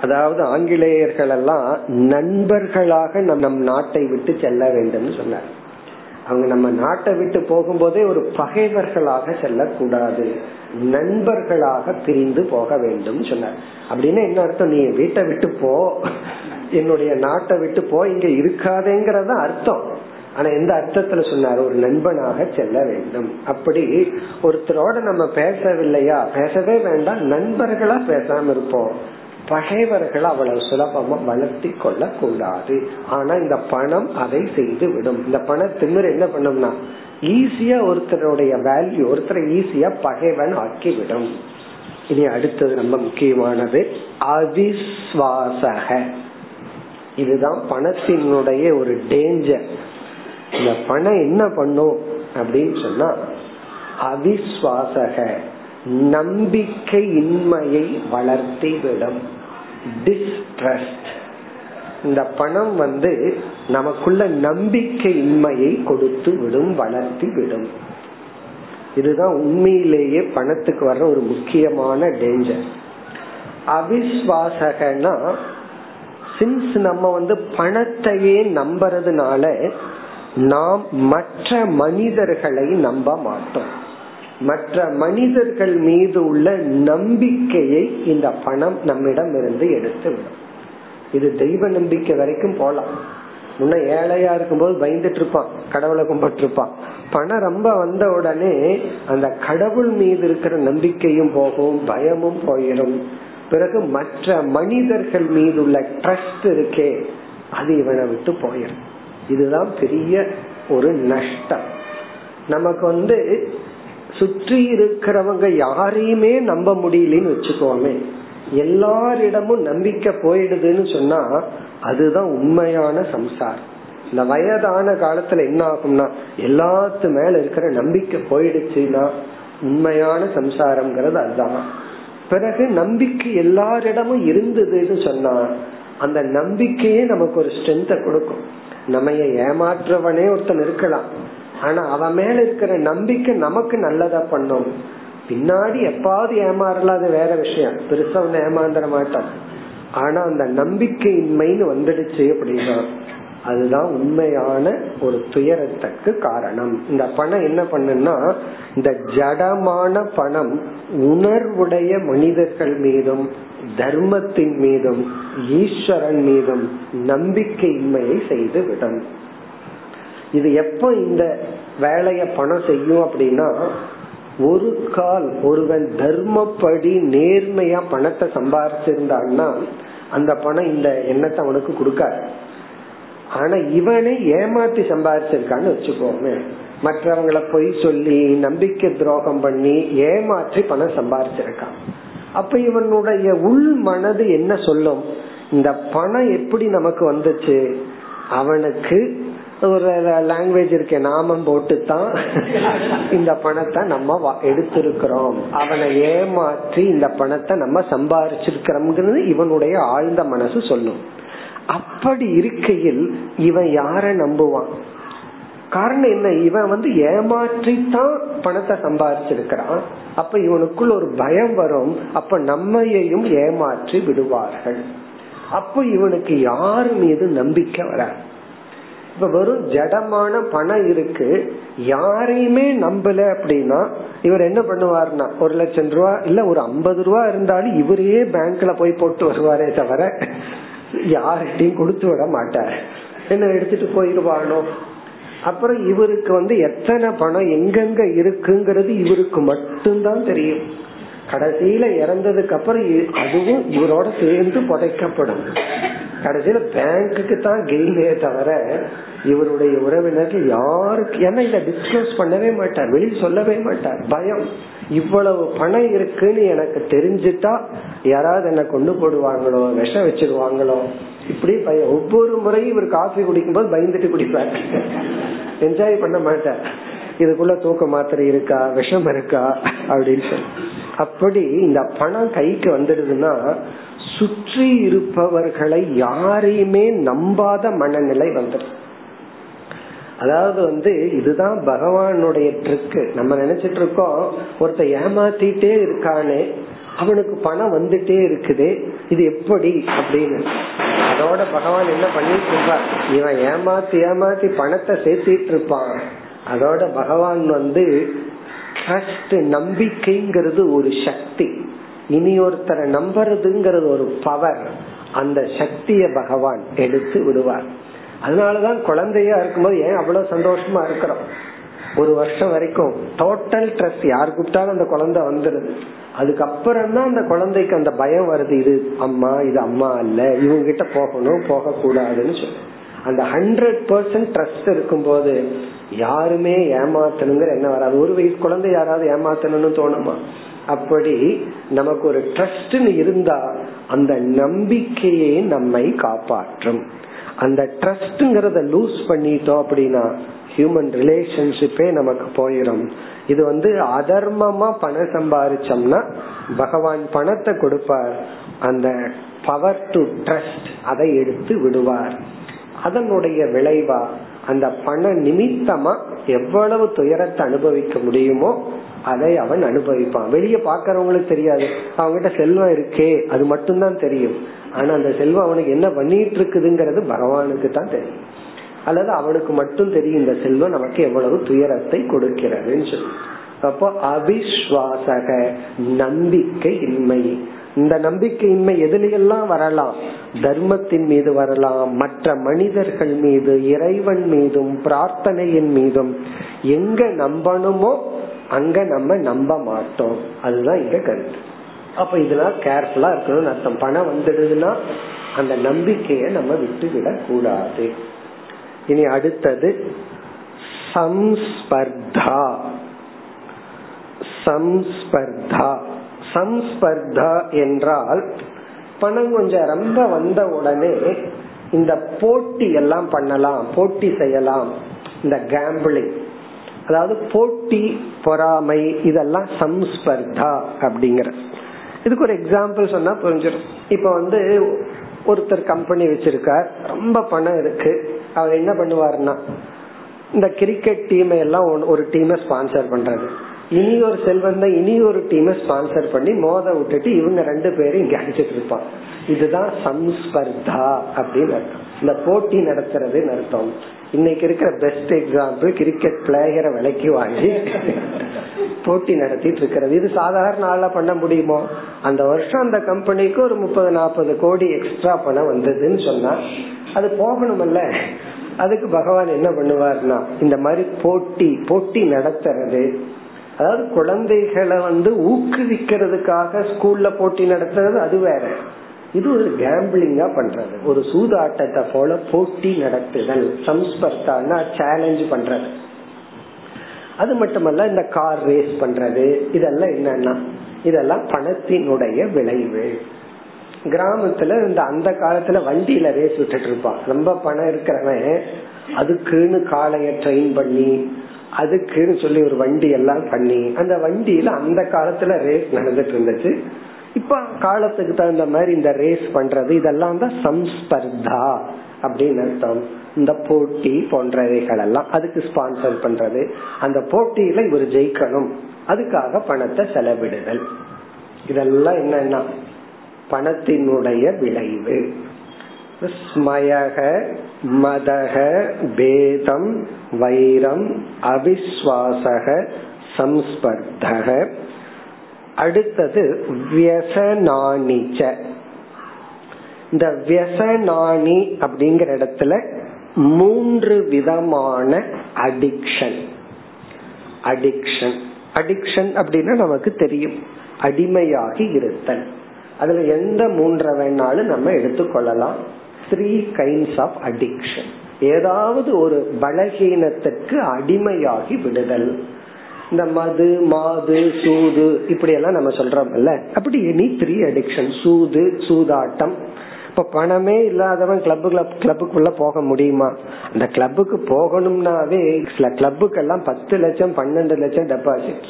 அதாவது ஆங்கிலேயர்கள் எல்லாம் நண்பர்களாக நம் நம் நாட்டை விட்டு செல்ல வேண்டும் சொன்னார். அவங்க நம்ம நாட்டை விட்டு போகும்போதே ஒரு பகைவர்களாக செல்லக்கூடாது. நண்பர்களாக பிரிந்து போக வேண்டும் சொன்னார். அப்படின்னு என்ன அர்த்தம்? நீ வீட்டை விட்டு போ. என்னுடைய நாட்டை விட்டு போ. இங்க இருக்காதேங்கிறத அர்த்தம். ஆனா எந்த அர்த்தத்துல சொன்னார்? ஒரு நண்பனாக செல்ல வேண்டும். அப்படி ஒருத்தரோட நம்ம பேசவில்லையா? பேசவே வேண்டாம். நண்பர்களா பேசாம இருப்போம். பகைவர்கள் அவ்வளவு சுலபமா வளர்த்தி கொள்ள கூடாது ஆனா இந்த பணம் அதை செய்து விடும் இந்த பண திமிர் என்ன பண்ணும்னா ஈஸியா ஒருத்தருடைய வேல்யூ ஒருத்தரை ஈஸியா பகைவன் ஆக்கி விடும் இனி அடுத்தது ரொம்ப முக்கியமானது அவிஸ்வாசக. இதுதான் பணத்தினுடைய ஒரு டேஞ்சர் இந்த பணம் என்ன பண்ணும் அப்படின்னு சொன்னா அவிஸ்வாசக நம்பிக்கை இன்மையை வளர்த்தி விடும் டிஸ்ட்ரஸ்ட் இந்த பணம் வந்து நமக்குள்ள நம்பிக்கை இன்மையை கொடுத்து விடும் வளர்த்தி விடும். இதுதான் உண்மையிலேயே பணத்துக்கு வர்ற ஒரு முக்கியமான டேஞ்சர் அவிஸ்வாசகனா சின்ஸ் நம்ம வந்து பணத்தையே நம்புறதுனால நாம் மற்ற மனிதர்களை நம்ப மாட்டோம். மற்ற மனிதர்கள் மீது உள்ள நம்பிக்கையை இந்த பணம் நம்மிடம் இருந்து எடுத்து விடும் இது தெய்வ நம்பிக்கை வரைக்கும் போலாம். முன்ன ஏழையா இருக்கும்போது பயந்துட்டு இருப்பான் கடவுளை கும்பிட்டு இருப்பான் பணம் ரொம்ப வந்த உடனே அந்த கடவுள் மீது இருக்கிற நம்பிக்கையும் போகும் பயமும் போயிடும். பிறகு மற்ற மனிதர்கள் மீது உள்ள ட்ரஸ்ட் இருக்கே அது இவனை விட்டு போயிடும். இதுதான் பெரிய ஒரு நஷ்டம். நமக்கு வந்து சுற்றி இருக்கிறவங்க யாரையுமே நம்ப முடியலன்னு வச்சுக்கோமே. எல்லாரிடமும் நம்பிக்கை போயிடுதுன்னு சொன்னா அதுதான் உண்மையான சம்சாரம். இந்த வயதான காலத்துல என்ன ஆகும்னா எல்லாத்து மேல இருக்கிற நம்பிக்கை போயிடுச்சுன்னா உண்மையான சம்சாரம்ங்கிறது அதுதான். பிறகு நம்பிக்கை எல்லாரிடமும் இருந்ததுன்னு சொன்னா அந்த நம்பிக்கையே நமக்கு ஒரு ஸ்ட்ரென்த்தை கொடுக்கும். நம்ம ஏமாற்றவனே ஒருத்தன் இருக்கலாம். ஆனா அவன் மேல இருக்கிற நம்பிக்கை நமக்கு நல்லதா பண்ணும். பின்னாடி எப்பாவது ஏமாறலாம் அது வேற விஷயம். பெருசா வந்து ஏமாந்துட மாட்டான். ஆனா அந்த நம்பிக்கையின்மைன்னு வந்துடுச்சு அப்படின்னா அதுதான் உண்மையான ஒரு துயரத்துக்கு காரணம். இந்த பணம் என்ன பண்ணுன்னா இந்த ஜடமான பணம் உணர்வுடைய மனிதர்கள் மீதும் தர்மத்தின் மீதும் ஈஸ்வரன் மீதும் நம்பிக்கையின்மையை செய்து விடும் இது எப்ப இந்த வேலைய பணம் செய்யும் அப்படின்னா ஒரு கால் ஒருவன் தர்மப்படி நேர்மையா பணத்தை சம்பாதிச்சிருந்தான்னா அந்த பணம் இந்த எண்ணத்தை அவனுக்கு கொடுக்காது. ஆனா இவனை ஏமாத்தி சம்பாதிச்சிருக்கான்னு வச்சுக்கோமே. மற்றவங்களை பொய் சொல்லி நம்பிக்கை துரோகம் பண்ணி ஏமாற்றி பணம் சம்பாதிச்சிருக்கான் அப்ப இவனுடைய உள் மனது என்ன சொல்லும்? இந்த பணம் எப்படி நமக்கு வந்துச்சு? அவனுக்கு ஒரு லாங்குவேஜ் இருக்க நாமம் போட்டுத்தான் இந்த பணத்தை நம்ம எடுத்திருக்கிறோம். அவனை ஏமாற்றி இந்த பணத்தை நம்ம சம்பாரிச்சிருக்கிறோம்ங்கிறது இவனுடைய ஆழ்ந்த மனசு சொல்லும். அப்படி இருக்கையில் இவன் யார நம்புவான்? காரணம் என்ன? இவன் வந்து ஏமாற்றித்தான் பணத்தை சம்பாதிச்சிருக்கிறான் அப்ப இவனுக்குள் ஒரு பயம் வரும். அப்ப நம்மையையும் ஏமாற்றி விடுவார்கள். அப்ப இவனுக்கு யாரு மீது நம்பிக்கை வராது? இப்ப வெறும் ஜடமான பணம் இருக்கு. யாரையுமே நம்பல அப்படின்னா இவர் என்ன பண்ணுவார்னா ஒரு லட்சம் ரூபா இல்ல ஒரு ஐம்பது ரூபா இருந்தாலும் இவரே பேங்க்ல போய் போட்டு வருவாரே தவிர யார்கிட்டையும் கொடுத்து விட மாட்டார். என்ன எடுத்துட்டு போயிருவானோ. அப்புறம் இவருக்கு வந்து எத்தனை பணம் எங்கெங்க இருக்குங்கிறது இவருக்கு மட்டும்தான் தெரியும். கடைசியில இறந்ததுக்கு அப்புறம் அதுவும் இவரோட சேர்ந்து புதைக்கப்படும். கடைசியில பேங்க்குக்கு தான் கெயிலே தவிர இவருடைய உறவினருக்கு யாருக்கு ஏன்னா இதை டிஸ்கஸ் பண்ணவே மாட்டார் வெளியே சொல்லவே மாட்டார். பயம். இவ்வளவு பணம் இருக்குன்னு எனக்கு தெரிஞ்சுட்டா யாராவது என்ன கொண்டு போடுவாங்களோ விஷம் வச்சிருவாங்களோ இப்படி பயம். ஒவ்வொரு முறையும் இவர் காஃபி குடிக்கும் போது பயந்துட்டு குடிப்பார். என்ஜாய் பண்ண மாட்டார். இதுக்குள்ள தூக்க மாத்திரை இருக்கா விஷம் இருக்கா அப்படின்னு சொல்லி. அப்படி இந்த பணம் கைக்கு வந்துடுதுன்னா சுற்றி இருப்பவர்களை யாரையுமே நம்பாத மனநிலை வந்துடும் அதாவது வந்து இதுதான் பகவானுடைய ட்ரிக்கு. நம்ம நினைச்சிட்டு இருக்கோம் ஒருத்த ஏமாத்திட்டே இருக்கானே அவனுக்கு பணம் வந்துட்டே இருக்குது இது எப்படி அப்படின்னு. அதோட பகவான் என்ன பண்ணிட்டு இருப்பார்? இவன் ஏமாத்தி ஏமாத்தி பணத்தை சேர்த்திட்டு இருப்பான். அதோட பகவான் வந்து ட்ரஸ்ட் நம்பிக்கைங்கிறது ஒரு சக்தி. இனி ஒருத்தரை நம்புறதுங்கிறது ஒரு பவர் அந்த சக்திய பகவான் எடுத்து விடுவார். அதனாலதான் குழந்தையா இருக்கும்போது ஏன் அவ்வளவு சந்தோஷமா இருக்கிறோம்? ஒரு வருஷம் வரைக்கும் டோட்டல் ட்ரஸ்ட் யார் கூப்பிட்டாலும் அந்த குழந்தை வந்துருது. அதுக்கப்புறம் தான் அந்த குழந்தைக்கு அந்த பயம் வருது. இது அம்மா இது அம்மா அல்ல. இவங்க கிட்ட போகணும் போக கூடாதுன்னு சொல்லி. அந்த ஹண்ட்ரட் பர்சன்ட் ட்ரஸ்ட் இருக்கும் போது யாருமே ஏமாத்தணுங்கிற என்ன வராது. ஒரு வயசு குழந்தை யாராவது ஏமாத்தணும்னு தோணுமா? அப்படி நமக்கு ஒரு ட்ரஸ்ட் இருந்தா அந்த நம்பிக்கையே நம்மை காப்பாற்றும். அந்த ட்ரஸ்ட்ங்கிறத லூஸ் பண்ணிட்டோம் அப்படின்னா ஹியூமன் ரிலேஷன்ஷிப்பே நமக்கு போயிடும் இது வந்து அதர்மமா பணம் சம்பாதிச்சோம்னா பகவான் பணத்தை கொடுப்பார். அந்த பவர் டு ட்ரஸ்ட் அதை எடுத்து விடுவார். அதனுடைய விளைவா அந்த பண நிமித்தமா எவ்வளவு துயரத்தை அனுபவிக்க முடியுமோ அதை அவன் அனுபவிப்பான். வெளியே பாக்குறவங்களுக்கு தெரியாது. அவங்ககிட்ட செல்வம் இருக்கே அது மட்டும்தான் தெரியும். ஆனா அந்த செல்வம் அவனுக்கு என்ன பண்ணிட்டு இருக்குதுங்கிறது பகவானுக்கு தான் தெரியும். அல்லது அவனுக்கு மட்டும் தெரியும் இந்த செல்வம் நமக்கு எவ்வளவு துயரத்தை கொடுக்கிறதுன்னு சொல்லி. அப்போ அவிஸ்வாசக நம்பிக்கை இன்மை இந்த நம்பிக்கையின்மை எதுலையெல்லாம் வரலாம்? தர்மத்தின் மீது வரலாம் மற்ற மனிதர்கள் மீது இறைவன் மீதும் பிரார்த்தனையின் மீதும். எங்க நம்பணுமோ அங்க நம்ம நம்ப மாட்டோம். அதுதான் இங்க கருத்து. அப்ப இதெல்லாம் கேர்ஃபுல்லா இருக்கணும்னு அர்த்தம். பணம் வந்துடுதுன்னா அந்த நம்பிக்கையை நம்ம விட்டு விட கூடாது. இனி அடுத்தது சம்ஸ்பர்தா. சம்ஸ்பர்தா. சம்ஸ்பர்தா என்றால் பணம் கொஞ்சம் ரொம்ப வந்த உடனே இந்த போட்டி எல்லாம் பண்ணலாம் போட்டி செய்யலாம். இந்த கேம்பிளிங் அதாவது போட்டி பொறாமை இதெல்லாம் சம்ஸ்பர்தா அப்படிங்கிற. இதுக்கு ஒரு எக்ஸாம்பிள் சொன்னா புரிஞ்சிடும். இப்ப வந்து ஒருத்தர் கம்பெனி வச்சிருக்கார் ரொம்ப பணம் இருக்கு. அவர் என்ன பண்ணுவாருன்னா இந்த கிரிக்கெட் டீமை எல்லாம் ஒரு டீமை ஸ்பான்சர் பண்றது இனி ஒரு செல்வன் இனி ஒரு டீமை ஸ்பான்சர் பண்ணி மோத விட்டுட்டு இவங்க ரெண்டு பேரும் இங்க அடிச்சிட்டு இருப்பான் இதுதான் சம்ஸ்பர்தா அப்படின்னு அர்த்தம். இந்த போட்டி நடத்துறதுன்னு அர்த்தம். இன்னைக்கு இருக்கிற பெஸ்ட் எக்ஸாம்பிள் கிரிக்கெட் பிளேயரை விலைக்கு வாங்கி போட்டி நடத்திட்டு இருக்கிறது. இது சாதாரண ஆளா பண்ண முடியுமோ? அந்த வருஷம் அந்த கம்பெனிக்கு ஒரு முப்பது நாற்பது கோடி எக்ஸ்ட்ரா பணம் வந்ததுன்னு சொன்னா அது போகணும்ல அதுக்கு பகவான் என்ன பண்ணுவார்னா இந்த மாதிரி போட்டி போட்டி நடத்துறது அதாவது குழந்தைகளை வந்து ஊக்குவிக்கிறதுக்காக ஸ்கூல்ல போட்டி நடத்துறது அது வேற. இது ஒரு கேம்பிளிங்கா பண்றது. ஒரு சூதாட்டத்தை போல போட்டி நடத்துதல் சம்ஸ்பர்த்தானா சேலஞ்ச் பண்றது. அது மட்டுமல்ல இந்த கார் ரேஸ் பண்றது இதெல்லாம் என்னன்னா இதெல்லாம் பணத்தினுடைய விளைவு. கிராமத்துல இந்த அந்த காலத்துல வண்டியில ரேஸ் விட்டுட்டு இருப்பான். ரொம்ப பணம் இருக்கிறவன் அதுக்குன்னு காளைய ட்ரெயின் பண்ணி அதுக்குன்னு சொல்லி ஒரு வண்டி எல்லாம் பண்ணி அந்த வண்டியில அந்த காலத்துல ரேஸ் நடந்துட்டு இருந்துச்சு இப்ப காலத்துக்கு தகுந்த மாதிரி இந்த ரேஸ் பண்றது இதெல்லாம் தான் சம்ஸ்பர்தா அப்படின்னு அர்த்தம். இந்த போட்டி போன்றவைகள் எல்லாம் அதுக்கு ஸ்பான்சர் பண்றது. அந்த போட்டியில இவர் ஜெயிக்கணும். அதுக்காக பணத்தை செலவிடுதல். இதெல்லாம் என்னன்னா பணத்தினுடைய விளைவு. ஸ்மயக மதக பேதம் வைரம் அவிஸ்வாசக சம்ஸ்பர்தக அடுத்தது வியசனானிச்ச இந்த வியசனானி அப்படிங்கிற இடத்துல மூன்று விதமான அடிக்ஷன் அடிக்ஷன் அடிக்ஷன் அப்படின்னா நமக்கு தெரியும். அடிமையாகி இருத்தல். அதுல எந்த மூன்றை வேணாலும் நம்ம எடுத்துக்கொள்ளலாம். த்ரீ கைண்ட்ஸ் ஆஃப் அடிக்ஷன் ஏதாவது ஒரு பலகீனத்துக்கு அடிமையாகி விடுதல். இந்த மது மாது சூது இப்படி எல்லாம் நம்ம சொல்றோம்ல. அப்படி எனி த்ரீ அடிக்ஷன் சூது சூதாட்டம். இப்ப பணமே இல்லாதவன் கிளப்பு கிளப் கிளப்புக்குள்ள போக முடியுமா? அந்த கிளப்புக்கு போகணும்னாவே சில கிளப்புக்கெல்லாம் பத்து லட்சம் பன்னெண்டு லட்சம் டெபாசிட்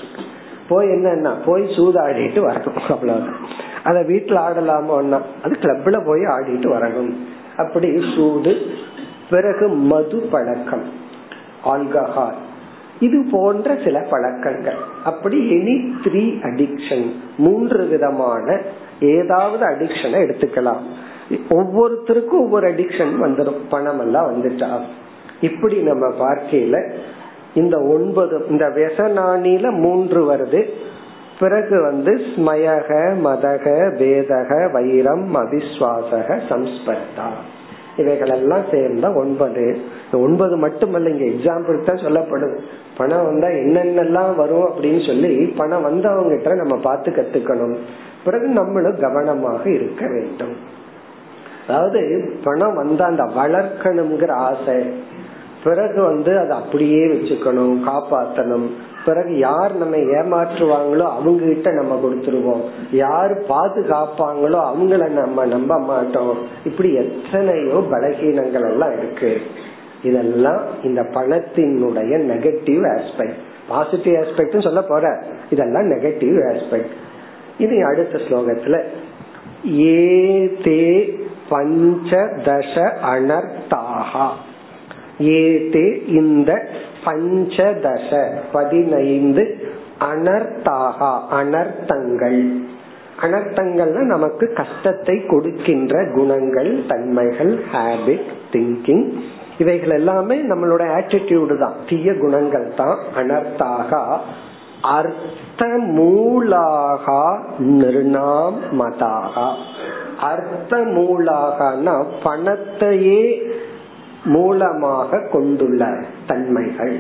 போய் என்னன்னா போய் சூதாடிட்டு வரணும் அவ்வளவுதான். அதை வீட்டுல ஆடலாமோன்னா அது கிளப்ல போய் ஆடிட்டு வரணும். அப்படி சூடு. பிறகு மது பழக்கம். ஆல்கஹால். இது போன்ற சில பழக்கங்கள். அப்படி எனி த்ரீ அடிக்ஷன் மூன்று விதமான ஏதாவது அடிக்ஷனை எடுத்துக்கலாம். ஒவ்வொருத்தருக்கும் ஒவ்வொரு அடிக்ஷன் வந்துடும் பணம் எல்லாம் வந்துட்டா. இப்படி நம்ம பார்க்கையில இந்த ஒன்பது இந்த வெசனானில மூன்று வருது. பிறகு வந்து ஸ்மயக மதக வேதக வைரம் அவிஸ்வாசக சம்ஸ்பர்தா இவைகள் எல்லாம் சேர்ந்தா ஒன்பது. ஒன்பது மட்டுமல்ல இங்க எக்ஸாம்பிள் தான் சொல்லப்படுது. பணம் வந்தா என்னென்னலாம் வரும் அப்படின்னு சொல்லி பணம் வந்தவங்க கிட்ட நம்ம பார்த்து கத்துக்கணும். பிறகு நம்மளும் கவனமாக இருக்க வேண்டும். அதாவது பணம் வந்தா அந்த வளர்க்கணுங்கிற ஆசை. பிறகு வந்து அதை அப்படியே வச்சுக்கணும் காப்பாத்தணும். பிறகு யார் நம்ம ஏமாற்றுவாங்களோ அவங்க கிட்ட நம்ம கொடுத்துருவோம். யார் பாதுகாப்பாங்களோ அவங்கள நம்ம நம்ப மாட்டோம். இப்படி எத்தனையோ பலகீனங்கள் எல்லாம் இருக்கு. இதெல்லாம் இந்த பணத்தினுடைய நெகட்டிவ் ஆஸ்பெக்ட் பாசிட்டிவ் ஆஸ்பெக்ட் சொல்ல போற. இதெல்லாம் நெகட்டிவ் ஆஸ்பெக்ட் இது அடுத்த ஸ்லோகத்துல ஏதே பஞ்சதச அனர்த்தாகா ஏதே இந்த பஞ்சதச பதினைந்து அனர்த்தாகா அனர்த்தங்கள். அனர்த்தங்கள்னா நமக்கு கஷ்டத்தை கொடுக்கின்ற குணங்கள் தன்மைகள் ஹேபிட் திங்கிங் இவைகள் எல்லாமே நம்மளோட ஆட்டிடியூடு தான். தீய குணங்கள் தான். அனர்த்தாக அர்த்த மூலாக நிர்ணாம் மதாக அர்த்த மூலாகனா பணத்தையே மூலமாக கொண்டுள்ள தன்மைகள்.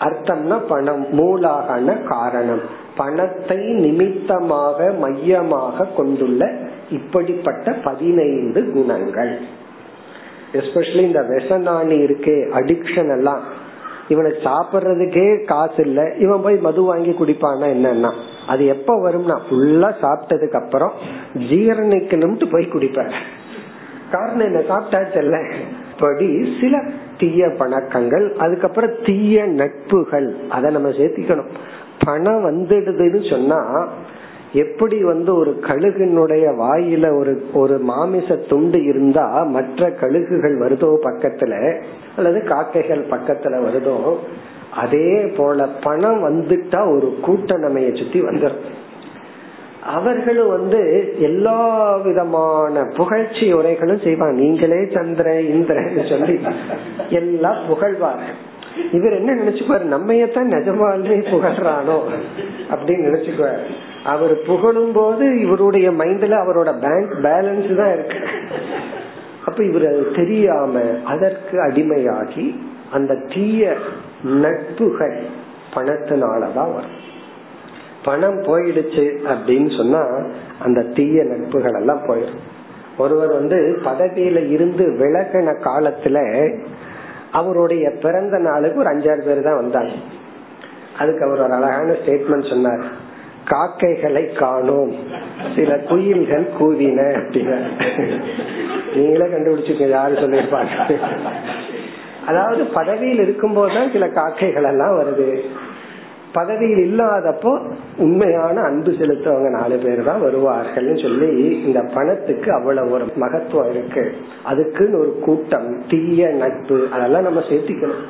அர்த்தம்னா பணம் மூலாகன காரணம். பணத்தை நிமித்தமாக மையமாக கொண்டுள்ள இப்படிப்பட்ட பதினைந்து குணங்கள். எஸ்பெஷலி இந்த விஷநாணி இருக்கே அடிக்ஷன் எல்லாம். இவனுக்கு சாப்பிடுறதுக்கே காசு இல்ல இவன் போய் மது வாங்கி குடிப்பானா என்னன்னா அது எப்ப வரும்னா ஃபுல்லா சாப்பிட்டதுக்கு அப்புறம் ஜீரணிக்கணும்ட்டு போய் குடிப்பார் காரணம் என்ன சாப்பிட்டாச்சல்ல? படி சில தீய பழக்கங்கள் அதுக்கப்புறம் தீய நட்புகள் அதை நம்ம சேர்த்திக்கணும். பணம் வந்துடுதுன்னு சொன்னா எப்படி வந்து ஒரு கழுகினுடைய வாயில ஒரு ஒரு மாமிச துண்டு இருந்தா மற்ற கழுகுகள் வருதோ பக்கத்துல அல்லது காக்கைகள் பக்கத்துல வருதோ அதே போல பணம் வந்துட்டா ஒரு கூட்ட நம்ம சுத்தி வந்துடும் அவர்களும் வந்து எல்லா விதமான புகழ்ச்சி உரைகளும் செய்வாங்க. நீங்களே சந்திர இந்திரன் சொல்லி எல்லாம் புகழ்வார்கள் இவர் என்ன நினைச்சுக்குவாரு? நம்மையத்தான் நிஜமாலே புகழ்றானோ அப்படின்னு நினைச்சுக்குவார். அவர் புகழும் போது இவருடைய மைண்ட்ல அவரோட பேங்க் பேலன்ஸ் தான் இருக்கு. அப்ப இவர் தெரியாம அதற்கு அடிமையாகி அந்த தீய நட்புகள் பணத்தினாலதான் வரும். பணம் போயிடுச்சு அப்படின்னு சொன்னா அந்த தீய நட்புகள் எல்லாம் போயிடும். ஒருவர் வந்து பதவியில இருந்து விலகின காலத்துல அவருடைய பிறந்த நாளுக்கு ஒரு அஞ்சாறு பேர் தான் வந்தாங்க. அதுக்கு அவர் ஒரு அழகான ஸ்டேட்மெண்ட் சொன்னார். காக்கைகளை காணோம். சில குயில்கள் கூவின அப்படின்னு. நீங்களே கண்டுபிடிச்சுக்க யாரு சொல்லியிருப்பாங்க? அதாவது பதவியில் இருக்கும் போதுதான் சில காக்கைகள் எல்லாம் வருது. பதவியில் இல்லாதப்போ உண்மையான அன்பு செலுத்தவங்க நாலு பேர் தான் வருவார்கள்னு சொல்லி இந்த பணத்துக்கு அவ்வளவு ஒரு மகத்துவம் இருக்கு. அதுக்குன்னு ஒரு கூட்டம் தீய நட்பு அதெல்லாம் நம்ம சேர்த்திக்கணும்.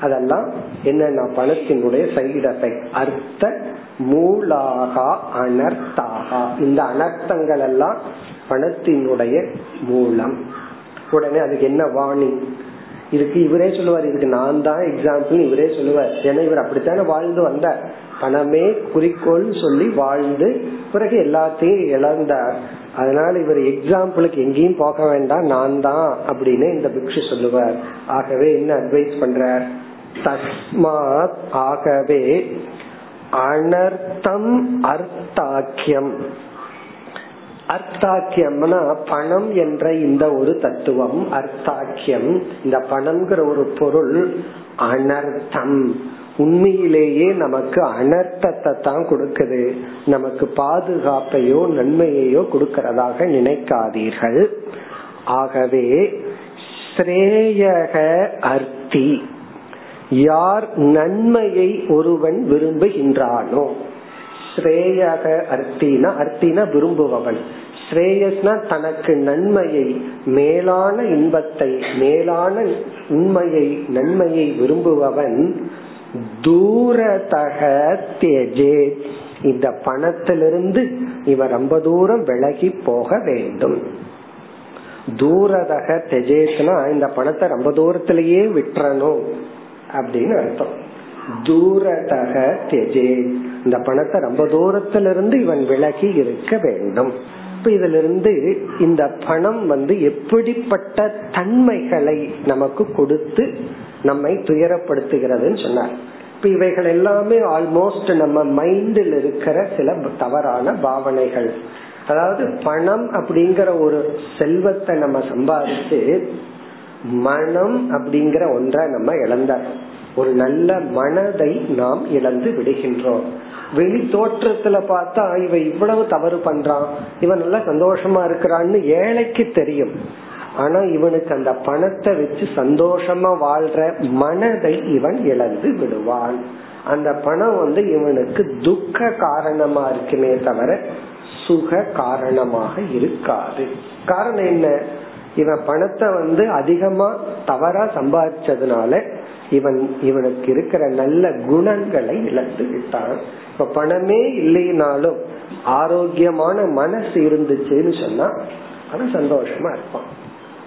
அதெல்லாம் என்னென்ன பணத்தினுடைய சைடு எஃபெக்ட் அர்த்த மூலாகா அனர்த்தாகா. இந்த அனர்த்தங்கள் எல்லாம் பணத்தினுடைய மூலம். உடனே அதுக்கு என்ன வாணி இதுக்கு இவரே சொல்லுவார். இதுக்கு நான் தான் எக்ஸாம்பிள் இவரே சொல்லுவார். ஏன்னா இவர் அப்படித்தானே வாழ்ந்து வந்தார். பணமே குறிக்கோள் சொல்லி வாழ்ந்து பிறகு எல்லாத்தையும் இழந்தார். அதனால இவர் எக்ஸாம்பிளுக்கு எங்கேயும் போக வேண்டாம். நான் தான் அப்படின்னு இந்த பிக்ஷு சொல்லுவார். ஆகவே என்ன அட்வைஸ் பண்றார்? தஸ்மாத் ஆகவே அனர்த்தம் அர்த்தாக்கியம். அர்த்தாக்கியம்னா பணம் என்ற இந்த ஒரு தத்துவம். அர்த்தாக்கியம் இந்த பணம்ங்கிற ஒரு பொருள் அனர்த்தம். உண்மையிலேயே நமக்கு அனர்த்தத்தை தான் கொடுக்குது. நமக்கு பாதுகாப்பையோ நன்மையையோ கொடுக்கறதாக நினைக்காதீர்கள். ஆகவே ஸ்ரேயக அர்த்தி. யார் நன்மையை ஒருவன் விரும்புகின்றானோ. ஸ்ரேயக அர்த்தினா அர்த்தினா விரும்புபவன். ஸ்ரேயஸ்னா தனக்கு நன்மையை மேலான இன்பத்தை மேலான உண்மையை நன்மையை விரும்புபவன் தூரதக தேஜே இந்த பணத்திலிருந்து இவர் ரொம்ப தூரம் விலகி போக வேண்டும். தூரதக தெஜேஸ்னா இந்த பணத்தை ரொம்ப தூரத்திலேயே விட்டுறணும் அப்படின்னு அர்த்தம். தூரதக தெஜே இந்த பணத்தை ரொம்ப தூரத்திலிருந்து இவன் விலகி இருக்க வேண்டும். இப்ப இதுல இருந்து இந்த பணம் வந்து எப்படிப்பட்ட தன்மைகளை நமக்கு கொடுத்து நம்மை துயரப்படுத்துகிறதுன்னு சொன்னார். இப்ப இவைகள் எல்லாமே ஆல்மோஸ்ட் நம்ம மைண்டில் இருக்கிற சில தவறான பாவனைகள். அதாவது பணம் அப்படிங்கிற ஒரு செல்வத்தை நம்ம சம்பாதிச்சு மனம் அப்படிங்கிற ஒன்றை நம்ம இழந்தார். ஒரு நல்ல மனதை நாம் இழந்து விடுகின்றோம். வெளி தோற்றத்துல பார்த்தா இவன் இவ்வளவு தவறு பண்றான். இவன் நல்லா சந்தோஷமா இருக்கிறான்னு ஏழைக்கு தெரியும். ஆனா இவனுக்கு அந்த பணத்தை வச்சு சந்தோஷமா வாழ்ற மனதை இவன் இழந்து விடுவான். அந்த பணம் வந்து இவனுக்கு துக்க காரணமா இருக்குமே தவிர சுக காரணமாக இருக்காது. காரணம் என்ன? இவன் பணத்தை வந்து அதிகமா தவறா சம்பாதிச்சதுனால இவன் இவனுக்கு இருக்கிற நல்ல குணங்களை இழந்து விட்டான் இப்ப பணமே இல்லைனாலும் ஆரோக்கியமான மனசு இருந்துச்சுன்னு சொன்னா அவன் சந்தோஷமா இருப்பான்.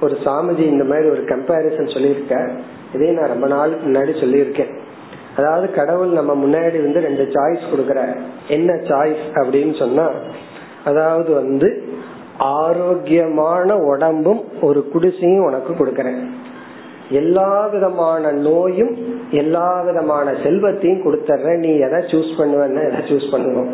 ஒரு சாமிஜி இந்த மாதிரி ஒரு கம்பாரிசன் சொல்லியிருக்க. இதே நான் ரொம்ப நாளுக்கு முன்னாடி சொல்லியிருக்கேன். அதாவது கடவுள் நம்ம முன்னாடி வந்து ரெண்டு சாய்ஸ் கொடுக்கற என்ன சாய்ஸ் அப்படின்னு சொன்னா அதாவது வந்து ஆரோக்கியமான உடம்பும் ஒரு குடிசையும் உனக்கு கொடுக்கறேன். எல்லா விதமான நோயும் எல்லா விதமான செல்வத்தையும் கொடுத்துற நீ எதை சூஸ் பண்ணுவேன்னு எதை சூஸ் பண்ணுவோம்?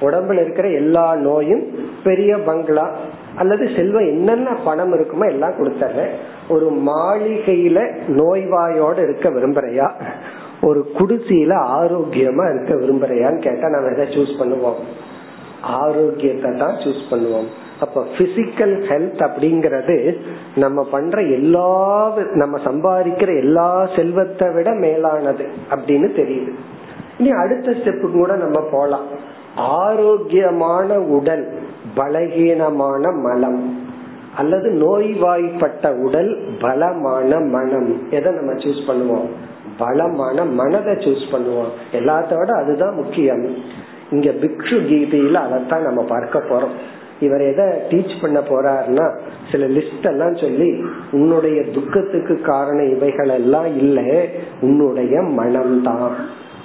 உடம்புல இருக்கிற எல்லா நோயும் பெரிய பங்களா அல்லது செல்வம் என்னென்ன பணம் இருக்குமோ எல்லாம் கொடுத்துற ஒரு மாளிகையில நோய்வாயோட இருக்க விரும்புறையா? ஒரு குடிசையில ஆரோக்கியமா இருக்க விரும்புறையான்னு கேட்டா நம்ம எதை சூஸ் பண்ணுவோம்? ஆரோக்கியத்தை தான் சூஸ் பண்ணுவோம். அப்ப பிசிக்கல் ஹெல்த் அப்படிங்கறது நம்ம பண்ற எல்லா நம்ம சம்பாதிக்கிற எல்லா செல்வத்தை விட மேலானது அப்படின்னு தெரியுது. இனி அடுத்த ஸ்டெப்புக்கு கூட நம்ம போலாம். ஆரோக்கியமான உடல் பலகீனமான மலம் அல்லது நோய்வாய்ப்பட்ட உடல் பலமான மனம். எதை நம்ம சூஸ் பண்ணுவோம்? பலமான மனதை சூஸ் பண்ணுவோம். எல்லாத்தோட அதுதான் முக்கியம். இங்க பிக்ஷு கீதையில அதைத்தான் நம்ம பார்க்க போறோம். இவர் எதை டீச் பண்ண போறாருன்னா சில லிஸ்ட் எல்லாம் சொல்லி உன்னுடைய துக்கத்துக்கு காரணம் இவைகள் எல்லாம் இல்ல உன்னுடைய மனம்தான்.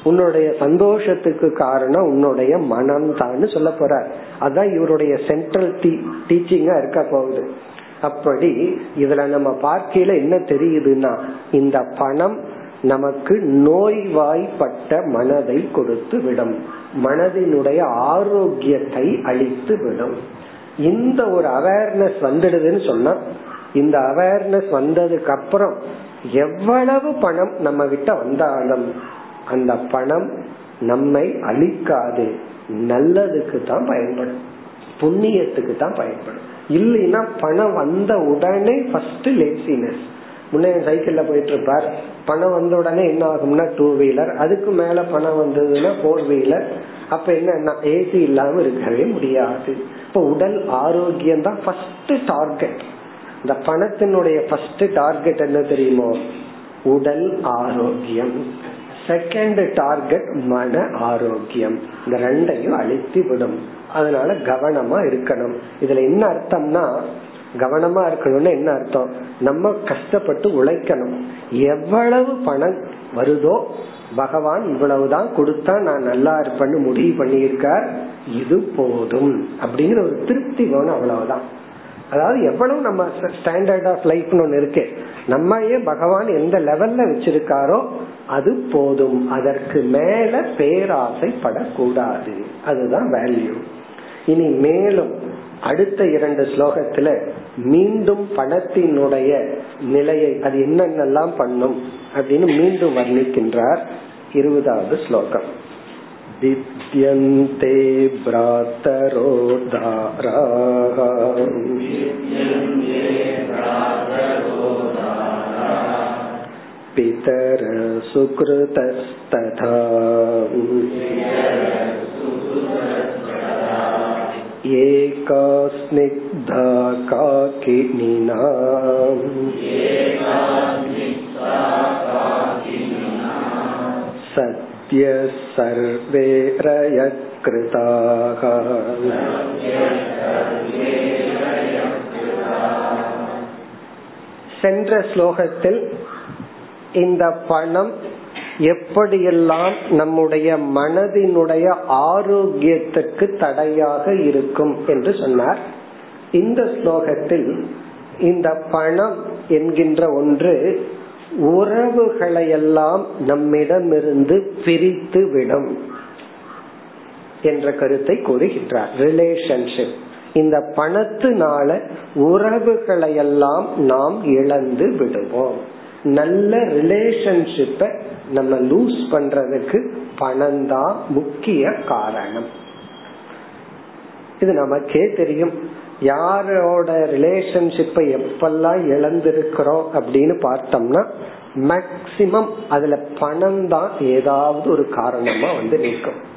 உன்னுடைய சந்தோஷத்துக்கு காரணம் உன்னுடைய மனம் தான் சொல்ல போறார். அதான் இவருடைய சென்ட்ரல் டீச்சிங்கா இருக்க போகுது. அப்படி இதுல நம்ம பார்க்கையில என்ன தெரியுதுன்னா இந்த பணம் நமக்கு நோய்வாய்ப்பட்ட மனதை கொடுத்து விடும் மனதினுடைய ஆரோக்கியத்தை அழித்து விடும் இந்த ஒரு அவேர்னஸ் வந்துடுதுன்னு சொன்னா இந்த அவேர்னஸ் வந்ததுக்கு அப்புறம் எவ்வளவு பணம் நம்ம கிட்ட வந்தாலும் அந்த பணம் நம்மை அழிக்காது. நல்லதுக்கு தான் பயன்படும். புண்ணியத்துக்கு தான் பயன்படும். இல்லைன்னா பணம் வந்த உடனே ஃபர்ஸ்ட் லேசினஸ் முன்னே சைக்கிள்ல போயிட்டு இருப்பார் பணம் வந்த உடனே என்ன ஆகும்னா டூ வீலர் அதுக்கு மேல பணம் வந்ததுன்னா போர் வீலர் அப்ப என்ன ஏசி இல்லாம இருக்கவே முடியாது. இப்ப உடல் ஆரோக்கியம் தான் ஃபர்ஸ்ட் டார்கெட் இந்த பணத்தினுடைய ஃபர்ஸ்ட் டார்கெட் என்ன தெரியுமோ? உடல் ஆரோக்கியம். செகண்ட் டார்கெட் மன ஆரோக்கியம். இந்த ரெண்டையும் அழித்து விடும். அதனால கவனமா இருக்கணும். இதுல என்ன அர்த்தம்னா கவனமா இருக்கணும்னு என்ன அர்த்தம்? நம்ம கஷ்டப்பட்டு உழைக்கணும். எவ்வளவு பணம் வருதோ பகவான் இவ்வளவுதான் கொடுத்தா நான் நல்லா இருப்பேன்னு முடிவு பண்ணியிருக்கார். இது போதும். அப்படிங்கிற ஒரு திருப்தி வேணும் அவ்வளவுதான். அதாவது எவ்வளவு நம்ம ஸ்டாண்டர்ட் ஆஃப் லைஃப்னு ஒண்ணு இருக்கு. நம்மையே பகவான் எந்த லெவல்ல வச்சிருக்காரோ அது போதும். அதற்கு மேல பேராசைப்படக்கூடாது. அதுதான் வேல்யூ இனி மேலும் அடுத்த இரண்டு ஸ்லோகத்துல மீண்டும் பணத்தினுடைய நிலையை அது என்னென்னலாம் பண்ணும்? அப்படின்னு மீண்டும் வர்ணிக்கின்றார் இருபதாவது ஸ்லோகம் विद्यन्ते भ्रातरो दाराः पितर सुकृतस्तथा एका स्निग्धा काकिनिना सत्य सर्वे रयकृताः சென்ற ஸ்லோகத்தில் இந்த பணம் எப்படியெல்லாம் நம்முடைய மனதினுடைய ஆரோக்கியத்துக்கு தடையாக இருக்கும் என்று சொன்னார் இந்த ஸ்லோகத்தில் இந்த பணம் என்கின்ற ஒன்று உறவுகளையெல்லாம் நம்மிடமிருந்து பிரித்து விடும் என்ற கருத்தை கூறுகின்றார். ரிலேஷன்ஷிப் இந்த பணத்தினால உறவுகளையெல்லாம் நாம் இழந்து விடுவோம். நல்ல ரிலேஷன்ஷிப்பை நம்ம லூஸ் பண்றதுக்கு பணம் தான் முக்கிய காரணம். இது நமக்கே தெரியும். யாரோட ரிலேஷன்ஷிப்பை எப்பெல்லாம் இழந்திருக்கிறோம் அப்படின்னு பார்த்தோம்னா மேக்சிமம் அதுல பணம் தான் ஏதாவது ஒரு காரணமா வந்து நிற்கும்.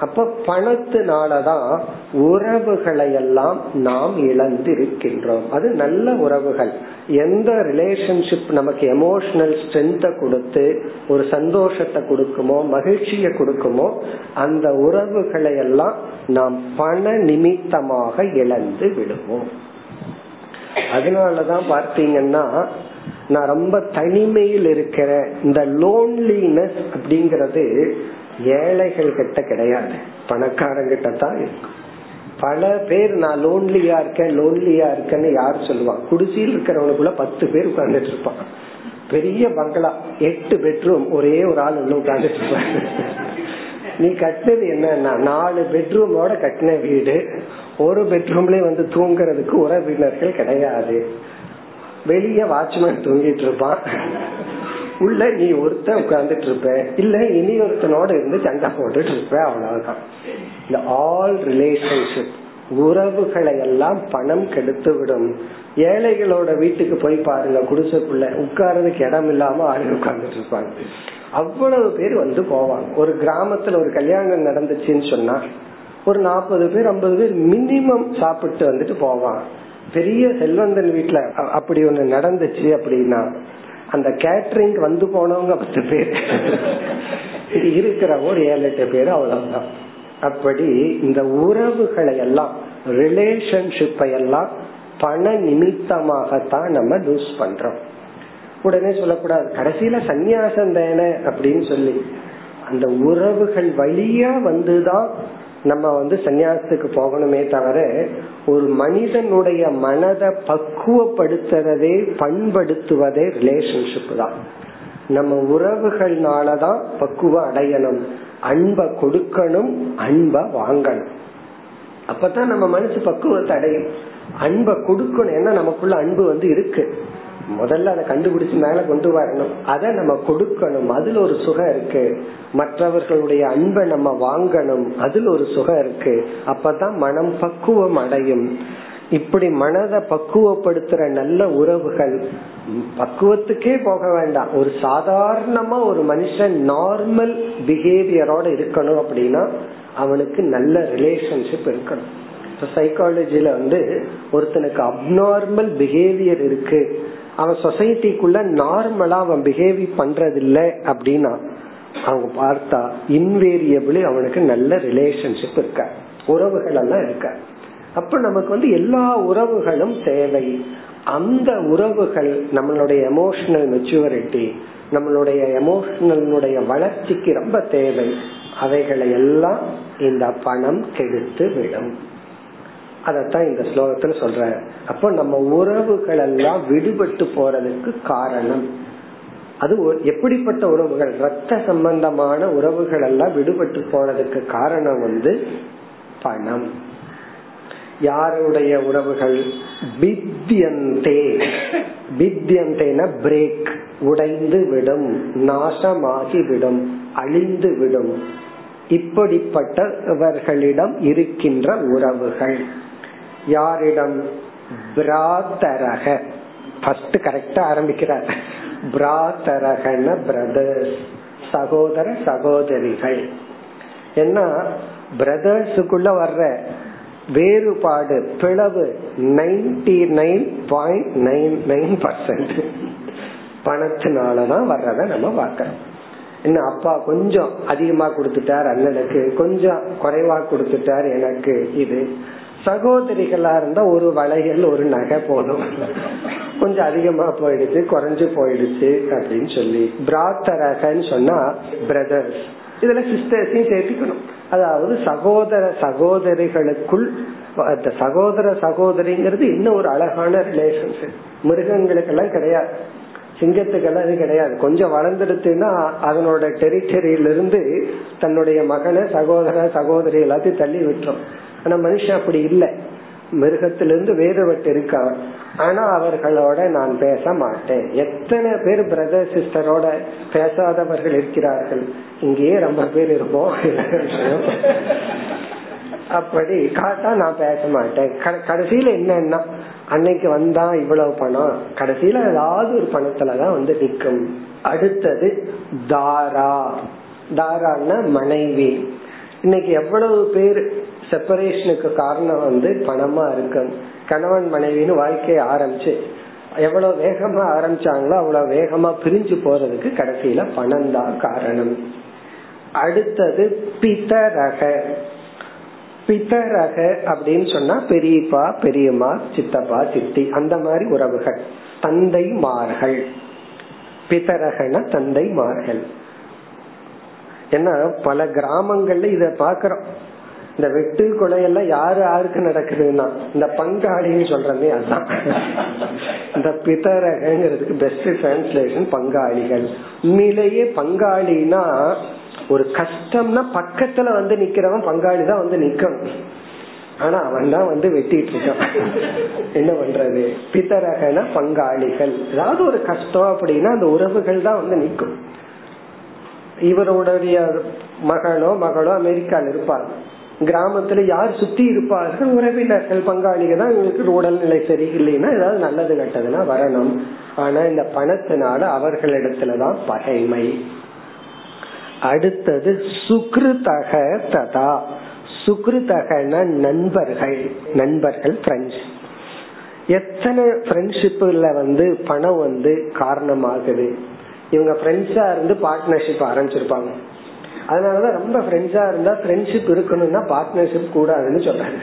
அப்ப பணத்தினாலதான் உறவுகளை எல்லாம் நாம் இழந்து இருக்கின்றோம் அது நல்ல உறவுகள். எந்த ரிலேஷன்ஷிப் நமக்கு எமோஷனல் ஸ்ட்ரென்த்த கொடுத்து ஒரு சந்தோஷத்தை கொடுக்குமோ மகிழ்ச்சியை கொடுக்குமோ அந்த உறவுகளை எல்லாம் நாம் பண நிமித்தமாக இழந்து விடுவோம். அதனாலதான் பார்த்தீங்கன்னா நான் ரொம்ப தனிமையில் இருக்கிற இந்த லோன்லினஸ் அப்படிங்கறது ஏழைகள் கிட்ட கிடையாது. பணக்காரங்கிட்ட தான் இருக்கும். பல பேர் நான் லோன்லியா இருக்கேன் லோன்லியா இருக்கேன்னு யார் சொல்லுவான் குடிசையில் இருக்கிறவனுக்குள்ள பத்து பேர் உட்கார்ந்துட்டு இருப்பான். பெரிய பங்களா எட்டு பெட்ரூம் ஒரே ஒரு ஆள் உள்ள உட்கார்ந்துட்டு இருப்பான் நீ கட்டினது என்னன்னா நாலு பெட்ரூமோட கட்டின வீடு ஒரு பெட்ரூம்லயே வந்து தூங்குறதுக்கு உறவினர்கள் கிடையாது. வெளியே வாட்ச்மேன் தூங்கிட்டு இருப்பான். உள்ள நீ ஒருத்தன் உட்கார்ந்துட்டு இருப்ப இல்ல இனி ஒருத்தனோட இருந்து சண்டை போட்டுட்டு இருப்ப அவ்வளவுதான். இந்த ஆல் ரிலேஷன்ஷிப் உறவுகளை எல்லாம் பணம் கெடுத்து விடும் ஏழைகளோட வீட்டுக்கு போய் பாருங்க குடிசைக்குள்ள உட்கார்றதுக்கு இடம் இல்லாம ஆளு உட்கார்ந்துட்டு இருப்பாங்க அவ்வளவு பேர் வந்து போவாங்க. ஒரு கிராமத்துல ஒரு கல்யாணம் நடந்துச்சுன்னு சொன்னா ஒரு நாற்பது பேர் ஐம்பது பேர் மினிமம் சாப்பிட்டு வந்துட்டு போவான் பெரிய செல்வந்தன் வீட்டுல அப்படி ஒண்ணு நடந்துச்சு அப்படின்னா அந்த கேட்டரிங் வந்து போனவங்க பத்து பேர். இருக்கிற ஒரு ஏழு எட்டு பேர் அவ்வளவுதான். அப்படி இந்த உறவுகளை எல்லாம் ரிலேஷன்ஷிப்பை எல்லாம் பண நிமித்தமாகத்தான் நம்ம லூஸ் பண்றோம். உடனே சொல்லக்கூடாது கடைசியில சந்நியாசம் தானே? அப்படின்னு சொல்லி அந்த உறவுகள் வழியா வந்துதான் நம்ம வந்து சன்னியாசத்துக்கு போகணுமே தவிர ஒரு மனிதனுடைய மனதை பக்குவப்படுத்துறதே பண்படுத்துவதே ரிலேஷன்ஷிப் தான். நம்ம உறவுகள்னாலதான் பக்குவம் அடையணும். அன்பை கொடுக்கணும் அன்பை வாங்கணும். அப்பதான் நம்ம மனசு பக்குவத்தை அடையும். அன்பை கொடுக்கணும் ஏன்னா நமக்குள்ள அன்பு வந்து இருக்கு. முதல்ல அதை கண்டுபிடிச்சு மேல கொண்டு வரணும். அதை நம்ம கொடுக்கணும். அதுல ஒரு சுகம் இருக்கு. மற்றவர்களுடைய அன்பை நம்ம வாங்கணும். அதுல ஒரு சுகம் இருக்கு. அப்பதான் மனம் பக்குவம் அடையும். இப்படி மனதை பக்குவப்படுத்துற நல்ல உறவுகள் பக்குவத்துக்கே போக வேண்டாம். ஒரு சாதாரணமா ஒரு மனுஷன் நார்மல் பிஹேவியரோட இருக்கணும் அப்படின்னா அவனுக்கு நல்ல ரிலேஷன்ஷிப் இருக்கணும். சைக்காலஜில வந்து ஒருத்தனுக்கு அப்நார்மல் பிஹேவியர் இருக்கு. அவன் சொசைட்டிக்குள்ள நார்மலா அவன் பிஹேவ் பண்றது இல்ல அப்படின்னா அவங்க பார்த்தா இன்வேரியபிளி அவனுக்கு நல்ல ரிலேஷன்ஷிப் இருக்க? உறவுகள் எல்லாம் இருக்க? அப்ப நமக்கு வந்து எல்லா உறவுகளும் தேவை. அந்த உறவுகள் நம்மளுடைய எமோஷனல் மெச்சூரிட்டி நம்மளுடைய எமோஷனலுடைய வளர்ச்சிக்கு ரொம்ப தேவை. அவைகளை எல்லாம் இந்த பணம் கெடுத்து விடும். அதத்தான் இந்த ஸ்லோகத்துல சொல்ற அப்போ நம்ம உறவுகள் எல்லாம் விடுபட்டு போறதுக்கு காரணம். அது எப்படிப்பட்ட உறவுகள்? ரத்த சம்பந்தமான உறவுகள் எல்லாம் விடுபட்டு போனதுக்கு காரணம் வந்து பணம். யாருடைய உறவுகள்? பித்தியந்தே. பித்தியந்தேன பிரேக் உடைந்து விடும் நாசமாகி விடும் அழிந்து விடும். இப்படிப்பட்டவர்களிடம் இருக்கின்ற உறவுகள். யாரிடம் பிராத்தரக ஃபர்ஸ்ட் கரெக்டா ஆரம்பிக்கிறார். பிராத்தரகன பிரதர்ஸ் சகோதர சகோதரிகள். என்ன? பிரதர்ஸுக்குள்ள வர்ற வேறுபாடு பிளவு ninety nine point nine nine percent பணத்தினாலதான் வர்றத நம்ம பார்க்கிறோம். என்ன? அப்பா கொஞ்சம் அதிகமா கொடுத்துட்டார் அண்ணனுக்கு கொஞ்சம் குறைவா கொடுத்துட்டார் எனக்கு இது. சகோதரிகளா இருந்தா ஒரு வளையல் ஒரு நகை போதும். கொஞ்சம் அதிகமா போயிடுச்சு குறைஞ்சு போயிடுச்சு அப்படின்னு சொல்லி. பிராத்தரகன்னு சொன்னா பிரதர்ஸ் இதுல சிஸ்டர்ஸையும் சேர்த்துக்கணும். அதாவது சகோதர சகோதரிகளுக்குள் அந்த சகோதர சகோதரிங்கிறது இன்னும் ஒரு அழகான ரிலேஷன்ஷிப் மிருகங்களுக்கெல்லாம் கிடையாது. சிங்கத்துக்கெல்லாம் அது கிடையாது. கொஞ்சம் வளர்ந்துடுத்துன்னா அதனோட டெரிட்டரியிலிருந்து தன்னுடைய மகனை சகோதர சகோதரி எல்லாத்தையும் தள்ளி விட்டுரும். ஆனா மனுஷன் அப்படி இல்லை. மிருகத்திலிருந்து வேறுபட்டு இருக்கான் ஆனா அவர்களோட நான் பேச மாட்டேன். எத்தனை பேர் பிரதர் சிஸ்டரோட பேசாதவர்கள் இருக்கிறார்கள்? இங்கேயே ரொம்ப பேர் இருப்போம். அப்படி காட்டா நான் பேச மாட்டேன். கடைசியில என்னன்னா அன்னைக்கு வந்தா இவ்வளவு பணம். கடைசியில ஏதாவது ஒரு பணத்துலதான் வந்து நிற்கும். அடுத்தது தாரா. தாரான்னா மனைவி. இன்னைக்கு எவ்வளவு பேர் செப்பரேஷனுக்கு காரணம் வந்து பணமா இருக்கும் கணவன் மனைவின்னு வாழ்க்கையை ஆரம்பிச்சு எவ்வளவு வேகமா ஆரம்பிச்சாங்களோ அவ்வளவு வேகமா பிரிஞ்சு போறதுக்கு கடைசியில பணம் தான் காரணம். அடுத்தது பிதரக பிதரக அப்படின்னு சொன்னா பெரியப்பா பெரியம்மா சித்தப்பா சித்தி அந்த மாதிரி உறவுகள். தந்தைமார்கள். பிதரகன தந்தைமார்கள். ஏன்னா பல கிராமங்கள்ல இத பாக்குறோம் இந்த வெட்டு கொலையெல்லாம் யாரு யாருக்கு நடக்குதுன்னா இந்த பங்காளின்னு சொல்றமே அதான் இந்த பிதரகங்கிறதுக்கு பெஸ்ட் டிரான்ஸ்லேஷன் பங்காளிகள். உண்மையிலேயே பங்காளினா ஒரு கஷ்டம்னா பக்கத்துல வந்து நிக்கிறவன் பங்காளி தான் வந்து நிக்கணும் ஆனா அவன் தான் வந்து வெட்டிட்டு இருக்கான். என்ன பண்றது? பிதரகன பங்காளிகள். ஏதாவது ஒரு கஷ்டம் அப்படின்னா அந்த உறவுகள் தான் வந்து நிக்கும். இவருடைய மகனோ மகளோ அமெரிக்கால இருப்பாங்க. கிராமத்துல யார் சுத்தி இருப்பார்கள்? உறவினர்கள் பங்காளிகள் தான் இவங்களுக்கு உடல்நிலை சரியில்லைன்னா ஏதாவது நல்லது கட்டதுன்னா வரணும். ஆனா இந்த பணத்தினால அவர்களிடத்துலதான் பகைமை. அடுத்தது சுக்ருதக ததா. சுக்ருதகன நண்பர்கள் நண்பர்கள் ஃப்ரெண்ட்ஸ் எத்தனை ஃப்ரெண்ட்ஷிப்ல வந்து பணம் வந்து காரணமாகுது? இவங்க ஃப்ரெண்ட்ஸா இருந்து பார்ட்னர்ஷிப் ஆரம்பிச்சிருப்பாங்க. அதனாலதான் ரொம்ப ஃப்ரெண்ட்ஸா இருந்தா ஃப்ரெண்ட்ஷிப் இருக்கணும்னா பார்ட்னர்ஷிப் கூடாதுன்னு சொல்றாங்க.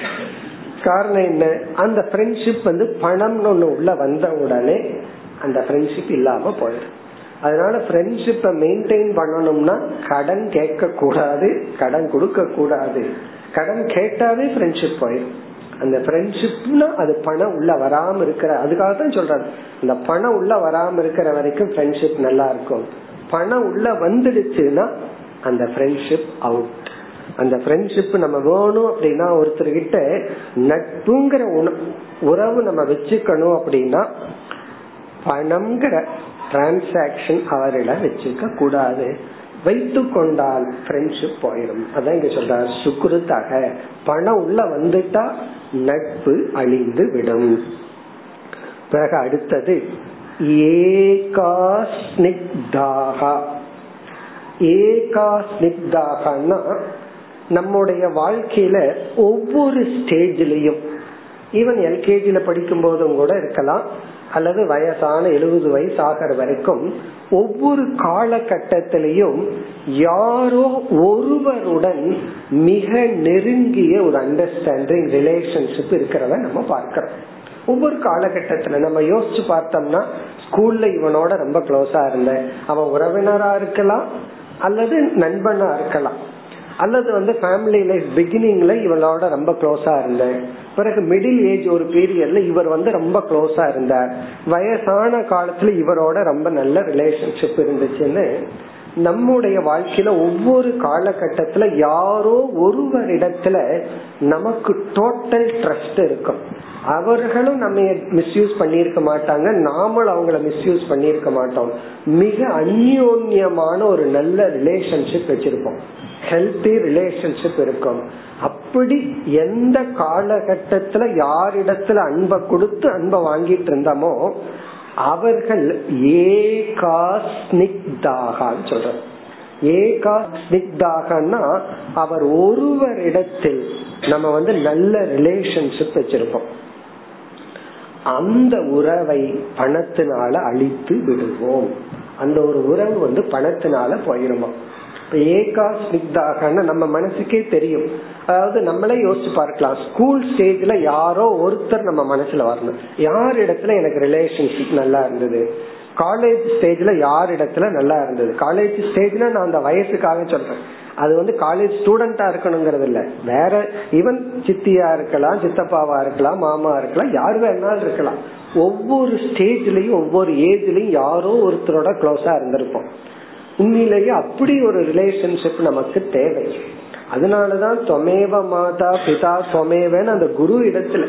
காரணம் என்ன? அந்த ஃப்ரெண்ட்ஷிப் வந்து பணம்னு ஒண்ணு உள்ள வந்த உடனே அந்த ஃப்ரெண்ட்ஷிப் இல்லாம போயிடும். அதனால ஃப்ரெண்ட்ஷிப்பை மெயின்டைன் பண்ணணும்னா கடன் கேட்க கூடாது கடன் கொடுக்க கூடாது கடன் கேட்டாவே ஃப்ரெண்ட்ஷிப் போயிடும். அந்த ஃப்ரெண்ட்ஷிப்னா அது பணம் உள்ள வராம இருக்கிற அதுக்காக தான் சொல்றாரு அந்த பணம் உள்ள வராம இருக்கிற வரைக்கும் ஃப்ரெண்ட்ஷிப் நல்லா இருக்கும். பணம் உள்ள வந்துடுச்சுன்னா அந்த ஃப்ரெண்ட்ஷிப் அவுட் அந்த ஃப்ரெண்ட்ஷிப் நம்ம வேணும் அப்படின்னா ஒருத்தர்கிட்ட நட்புங்கிற உறவு நம்ம வச்சுக்கணும் அப்படின்னா பணம்ங்கிற டிரான்சாக்சன் அவரிடம் வச்சுக்க கூடாது. வைத்து கொண்டால் ஃப்ரெண்ட்ஷிப் போயிடும் அதான் இங்க சொல்றாரு சுக்குருத்தாக. பணம் உள்ள வந்துட்டா நட்பு அழிந்து விடும். பிறகு அடுத்தது ஏகாஸ்னிக்தாகா ஏகாஸ்னிக்தாகனா நம்முடைய வாழ்க்கையில ஒவ்வொரு ஸ்டேஜ்லயும் ஈவன் எல்கேஜில படிக்கும் போதும் கூட இருக்கலாம் அல்லது வயசான எழுபது வயசு ஆகிற வரைக்கும் ஒவ்வொரு காலகட்டத்திலையும் யாரோ ஒருவருடன் மிக நெருங்கிய ஒரு அண்டர்ஸ்டாண்டிங் ரிலேஷன்ஷிப் இருக்கிறத நம்ம பார்க்கிறோம். ஒவ்வொரு காலகட்டத்துல நம்ம யோசிச்சு பார்த்தோம்னா ஸ்கூல்ல இவனோட ரொம்ப க்ளோஸா இருந்த அவன் உறவினரா இருக்கலாம் அல்லது நண்பனா இருக்கலாம். அல்லது வந்து ஃபேமிலி லைஃப் பிகினிங்ல இவளோட ரொம்ப க்ளோஸா இருந்தேன் பிறகு மிடில் ஏஜ் ஒரு பீரியட்ல இவர் வந்து ரொம்ப க்ளோஸா இருந்தார். வயசான காலத்துல இவரோட ரொம்ப நல்ல ரிலேஷன்ஷிப் இருந்துச்சுன்னு நம்முடைய வாழ்க்கையில ஒவ்வொரு காலகட்டத்துல யாரோ ஒருவரிடத்துல நமக்கு டோட்டல் ட்ரஸ்ட் இருக்கும். அவர்களும் நம்ம மிஸ்யூஸ் பண்ணிருக்க மாட்டாங்க. நாமளும் அவங்கள மிஸ்யூஸ் பண்ணிருக்க மாட்டோம். மிக அந்யோன்யமான ஒரு நல்ல ரிலேஷன்ஷிப் வச்சிருப்போம். ஹெல்த்தி ரிலேஷன்ஷிப் இருக்கும். அப்படி எந்த காலகட்டத்துல யாரிடத்துல அன்பை கொடுத்து அன்பை வாங்கிட்டு இருந்தோமோ அவர்கள் ஏகாஸ்னிக்தாகான்னு சொல்ற ஏகாஸ்னிக்தாகனா அவர் ஒருவரிடத்தில் நம்ம வந்து நல்ல ரிலேஷன்ஷிப் வச்சிருப்போம். அந்த உறவை பணத்தினால அழித்து விடுவோம். அந்த ஒரு உறவு வந்து பணத்தினால போயிருமா? ஏகா ஸ்னிக்தாகன்னு நம்ம மனசுக்கே தெரியும். அதாவது நம்மளே யோசிச்சு பார்க்கலாம். ஸ்கூல் ஸ்டேஜ்ல யாரோ ஒருத்தர் நம்ம மனசுல வரணும். யார் இடத்துல எனக்கு ரிலேஷன்ஷிப் நல்லா இருந்தது? காலேஜ் ஸ்டேஜ்ல யார் இடத்துல நல்லா இருந்தது? காலேஜ் ஸ்டேஜ்ல நான் அந்த வயசுக்காக சொல்றேன். அது வந்து காலேஜ் ஸ்டூடெண்டா இருக்கணுங்கிறது இல்ல. வேற ஈவன் சித்தியா இருக்கலாம் சித்தப்பாவா இருக்கலாம் மாமா இருக்கலாம் யார் வேணாலும் இருக்கலாம். ஒவ்வொரு ஸ்டேஜ்லயும் ஒவ்வொரு ஏஜ்லயும் யாரோ ஒருத்தரோட க்ளோஸா இருந்திருப்போம். உண்மையிலேயே அப்படி ஒரு ரிலேஷன்ஷிப் நமக்கு தேவை. அதனாலதான் தொமேவ மாதா பிதா தொமேவன்னு அந்த குரு இடத்துல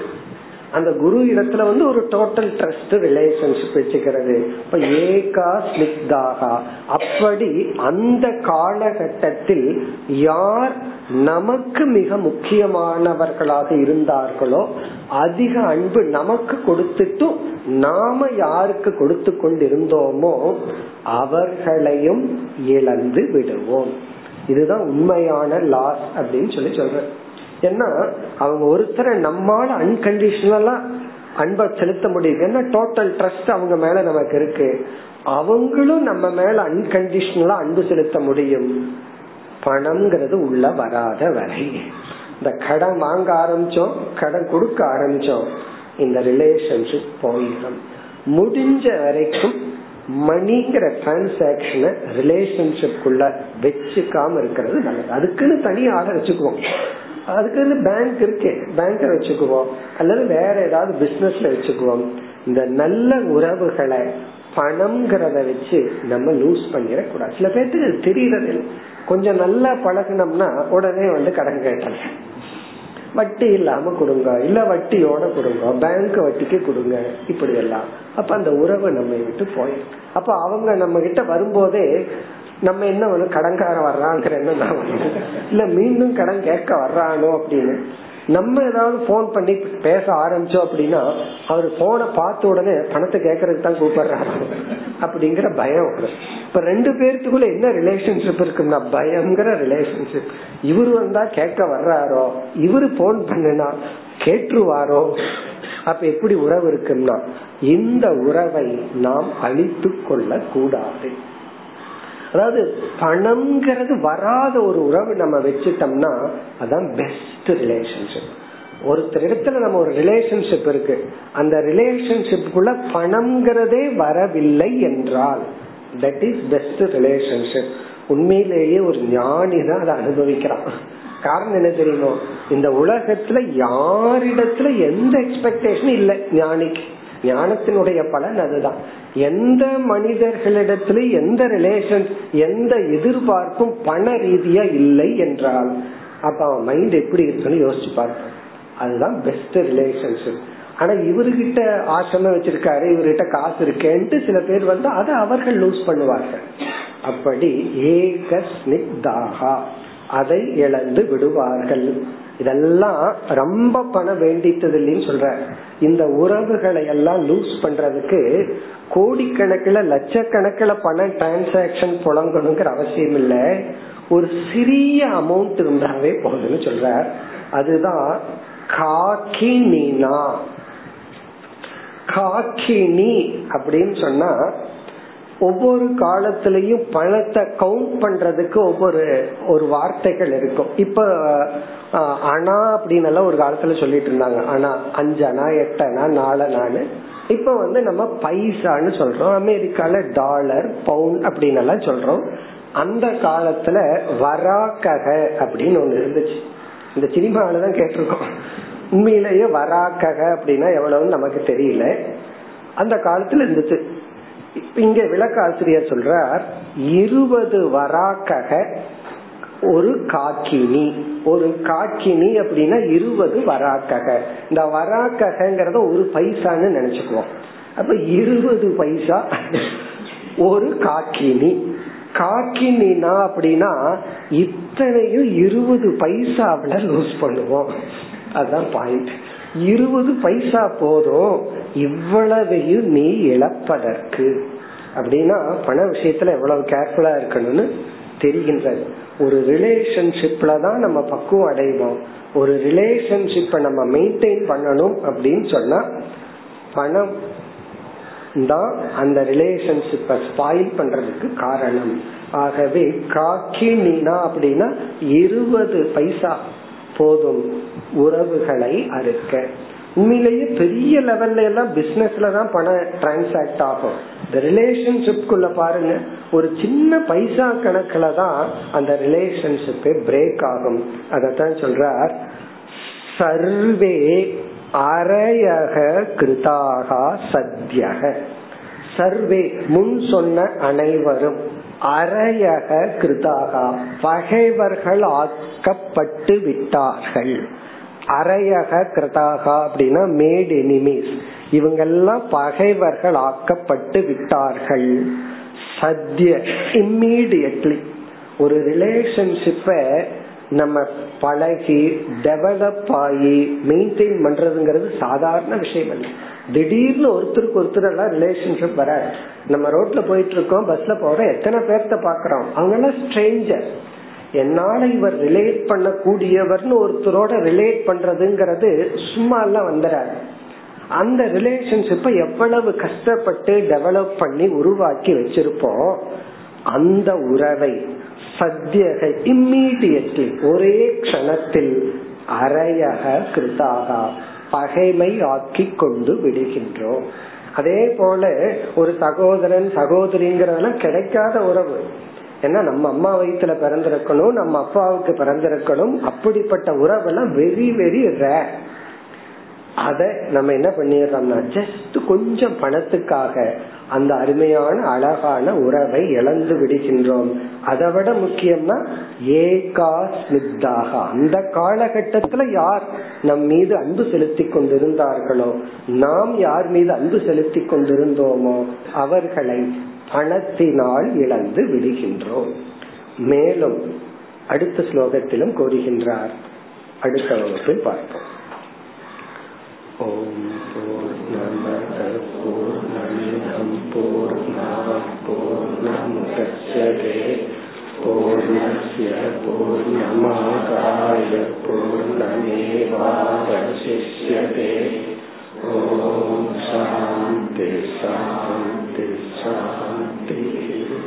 அந்த குரு இடத்துல வந்து ஒரு டோட்டல் ட்ரஸ்ட் ரிலேஷன்ஷிப் வச்சுக்கிறது. இப்ப ஏகா ஸ்னிக்தாகா அப்படி அந்த காலகட்டத்தில் யார் நமக்கு மிக முக்கியமானவர்களாக இருந்தார்களோ அதிக அன்பு நமக்கு கொடுத்துட்டும் நாம யாருக்கு கொடுத்து கொண்டிருந்தோமோ அவர்களையும் இழந்து விடுவோம். இதுதான் உண்மையான லாஸ் அப்படின்னு சொல்லி சொல்றேன். ஏன்னா அவங்க ஒருத்தரை நம்மால அன்கண்டிஷனலா அன்பை செலுத்த முடியுது. ஏன்னா டோட்டல் ட்ரஸ்ட் அவங்க மேல நமக்கு இருக்கு? அவங்களும் நம்ம மேல அன்கண்டிஷனலா அன்பு செலுத்த முடியும். பணம்ங்கிறது உள்ள வராத வரை. இந்த கடன் வாங்க ஆரம்பிச்சோம் கடன் கொடுக்க ஆரம்பிச்சோம் இந்த ரிலேஷன்ஷிப் போயிடும். முடிஞ்ச வரைக்கும் மணிங்கிற டிரான்சாக்சனை ரிலேஷன்ஷிப்குள்ள வச்சுக்காம இருக்கிறது நல்லது. அதுக்குன்னு தனியாக வச்சுக்குவோம். அதுக்கு பேங்க் இருக்கு. பேங்க்ல வச்சுக்குவோம். அல்லது வேற ஏதாவது பிசினஸ்ல வச்சுக்குவோம். இந்த நல்ல உறவுகளை பணம்ங்கிறத வச்சு நம்ம லூஸ் பண்ணிடக்கூடாது. சில பேர்த்துக்கு தெரியறது கொஞ்சம் நல்லா பழகினோம்னா உடனே வந்து கடன் கேட்டாங்க வட்டி இல்லாம கொடுங்க. இல்ல வட்டியோட கொடுங்க. பேங்க் வட்டிக்கு கொடுங்க. இப்படி எல்லாம். அப்ப அந்த உறவு நம்ம விட்டு போயிடும். அப்ப அவங்க நம்ம கிட்ட வரும்போதே நம்ம என்ன ஒண்ணு கடன்கார வர்றாங்கிற என்ன இல்ல மீண்டும் கடன் கேட்க வர்றானோ அப்படின்னு. நம்ம ஏதாவது போன் பண்ணி பேச ஆரம்பிச்சோம் அப்படின்னா அவர் போனை பார்த்த உடனே பணத்தை கேட்கறதுக்கு தான் கூப்பிடுறாரு. அப்படிங்கிற பயம். இப்ப ரெண்டு பேர்த்துக்குள்ள என்ன ரிலேஷன்ஷிப் இருக்குன்னா பயங்கிற ரிலேஷன்ஷிப் இவரு வந்தா கேட்க வர்றாரோ? இவரு போன் பண்ணுனா கேட்டுருவாரோ? அப்ப எப்படி உறவு இருக்குன்னா இந்த உறவை நாம் அழித்து கொள்ள கூடாது அதாவது பணம்ங்கிறது வராத ஒரு உறவு நம்ம வச்சுட்டோம்னா அதான் பெஸ்ட் ரிலேஷன்ஷிப் ஒருத்தர் இடத்துல நம்ம ஒரு ரிலேஷன்ஷிப் இருக்கு. அந்த ரிலேஷன்ஷிப்புக்குள்ள பணம்ங்கிறதே வரவில்லை என்றால் தட் இஸ் பெஸ்ட் ரிலேஷன்ஷிப் உண்மையிலேயே ஒரு ஞானி தான் அதை அனுபவிக்கிறான். காரணம் என்ன தெரியணும் இந்த உலகத்துல யாரிடத்துல எந்த எக்ஸ்பெக்டேஷனும் இல்லை ஞானிக்கு. ஞானத்தினுடைய பலன் அதுதான். எந்த மனிதர்களிடத்துல எந்த ரிலேஷன் எந்த எதிர்பார்ப்பும் பண ரீதியா இல்லை என்றால் அப்ப அவன் மைண்ட் எப்படி இருக்குன்னு யோசிச்சு பார்ப்பான் அதுதான் பெஸ்ட் ரிலேஷன்ஷிப் ஆனா இவர்கிட்ட ஆசிரமம் வச்சிருக்காரு இவர்கிட்ட காசு இருக்கேன்ட்டு சில பேர் வந்து அதை அவர்கள் லூஸ் பண்ணுவார்கள். அப்படி ஏக ஸ்னிக்தாகா. அதை இழந்து விடுவார்கள். இதெல்லாம் ரொம்ப பணம் வேண்டித்தது இல்லைன்னு சொல்ற. இந்த உறவுகளை எல்லாம் லூஸ் பண்றதுக்கு கோடிக்கணக்கில் லட்சக்கணக்கில் பணம் டிரான்சாக்சன் புழங்கணுங்கிற அவசியம் இல்ல. ஒரு சிறிய அமௌண்ட் இருந்தாவே போகுதுன்னு சொல்ற. அதுதான் காக்கினா காக்கினி அப்படின்னு சொன்னா ஒவ்வொரு காலத்திலையும் பணத்தை கவுண்ட் பண்றதுக்கு ஒவ்வொரு ஒரு வார்த்தைகள் இருக்கும். இப்ப அணா அப்படின்னு ஒரு காலத்துல சொல்லிட்டு இருந்தாங்க. ஆனா அஞ்சு அணா எட்டு அணா நாலு இப்ப வந்து நம்ம பைசான்னு சொல்றோம். அமெரிக்கால டாலர் பவுண்ட் அப்படின்னு எல்லாம் சொல்றோம். அந்த காலத்துல வராக்கக அப்படின்னு ஒண்ணு இருந்துச்சு. இந்த சினிமாவிலதான் கேட்டிருக்கோம். உண்மையிலேயே வராக்கக அப்படின்னா எவ்வளவுன்னு நமக்கு தெரியல. அந்த காலத்துல இருந்துச்சு. இங்க விளக்காசிரியர் சொல்றார் இருபது வராக்கக ஒரு காக்கினி. ஒரு காக்கினி அப்படின்னா இருபது வராக்கக. இந்த வராக்ககங்கிறத ஒரு பைசான்னு நினைச்சுக்குவோம். அப்ப இருபது பைசா ஒரு காக்கினி. காக்கினா அப்படின்னா இத்தனையும் இருபது பைசாவில லூஸ் பண்ணுவோம். அதுதான் பாயிண்ட் இருபது பைசா போதும். இவ்வளவையும் நீ இழப்பதற்கு. அப்படின்னா பண விஷயத்துல எவ்வளவு கேர்ஃபுல்லா இருக்கணும்னு தெரிகின்றது. ஒரு ரிலேஷன்ஷிப்ல தான் நம்ம பக்குவம் அடைவோம். ஒரு ரிலேஷன்ஷிப்பை நம்ம மெயின்டைன் பண்ணணும் அப்படின்னு சொன்னா பணம் தான் அந்த ரிலேஷன்ஷிப்பை ஸ்பாயில் பண்றதுக்கு காரணம். ஆகவே காக்கி மீனா அப்படின்னா இருபது பைசா போதும் உறவுகளை அறுக்க. உண்மையிலேயே பெரிய லெவல்ல எல்லாம் பிசினஸ்ல தான் பணம் டிரான்சாக்ட் ஆகும். இந்த ரிலேஷன்ஷிப்குள்ள பாருங்க ஒரு சின்ன பைசா கணக்குல தான் அந்த ரிலேஷன்ஷிப்பே பிரேக் ஆகும். அதத்தான் சொல்றார் சர்வே அரையக கிருதாக சத்யக. சர்வே முன் சொன்ன அனைவரும் அரையக கிருதாக பகைவர்கள் ஆக்கப்பட்டு விட்டார்கள். அரையக கிருதாகா அப்படின்னா மேட் எனிமீஸ். இவங்கெல்லாம் பகைவர்கள் ஆக்கப்பட்டு விட்டார்கள். சத்திய இம்மீடியட்லி ஒரு ரிலேஷன்ஷிப்ப நம்ம பழகி டெவலப் ஆகி மெயின்டைன் பண்றதுங்கிறது சாதாரண விஷயம் அல்ல. திடீர்னு ஒருத்தருக்கு ஒருத்தர் எல்லாம் ரிலேஷன்ஷிப் வராது. நம்ம ரோட்ல போயிட்டு இருக்கோம் பஸ்ல போறோம் எத்தனை பேர்த்த பாக்குறோம் அவங்க எல்லாம் ஸ்ட்ரேஞ்சர் என்னால இவர் ரிலேட் பண்ணக்கூடியவர்னு ஒருத்தரோட ரிலேட் பண்றதுங்கிறது சும்மா எல்லாம் வந்துடாது அந்த ரிலேஷன்ஷிப்பை எவ்வளவு கஷ்டப்பட்டு டெவலப் பண்ணி உருவாக்கி வச்சிருப்போம் அந்த உறவை சத்தியக இம்மீடியட்லி ஒரே க்ஷணத்தில் அரையக கிருதாக பகைமை ஆக்கி கொண்டு விடுகின்றோம். அதே போல ஒரு சகோதரன் சகோதரிங்கிறதெல்லாம் கிடைக்காத உறவு. ஏன்னா நம்ம அம்மா வயிற்றுல பிறந்திருக்கணும் நம்ம அப்பாவுக்கு பிறந்திருக்கணும். அப்படிப்பட்ட உறவெல்லாம் வெரி வெரி ரேர் அத நம்ம என்ன பண்ணிடுறோம்னா ஜஸ்ட் கொஞ்சம் பணத்துக்காக அந்த அருமையான அழகான உறவை இழந்து விடுகின்றோம். அதை விட முக்கியம்னா ஏகா ஸ்மித்தாக அந்த காலகட்டத்துல யார் நம் மீது அன்பு செலுத்தி கொண்டிருந்தார்களோ நாம் யார் மீது அன்பு செலுத்தி கொண்டிருந்தோமோ அவர்களை பணத்தினால் இழந்து விடுகின்றோம். மேலும் அடுத்த ஸ்லோகத்திலும் கூறுகின்றார். அடுத்த வகுப்பில் பார்ப்போம். ஓம் போர் நமத போர் நமிதம் போர் போர் நமுதே பூர்ணய பூர்ணமாதாய பூர்ணமேவாவசிஷ்யதே. ஓம் சாந்தி சாந்தி சாந்தி.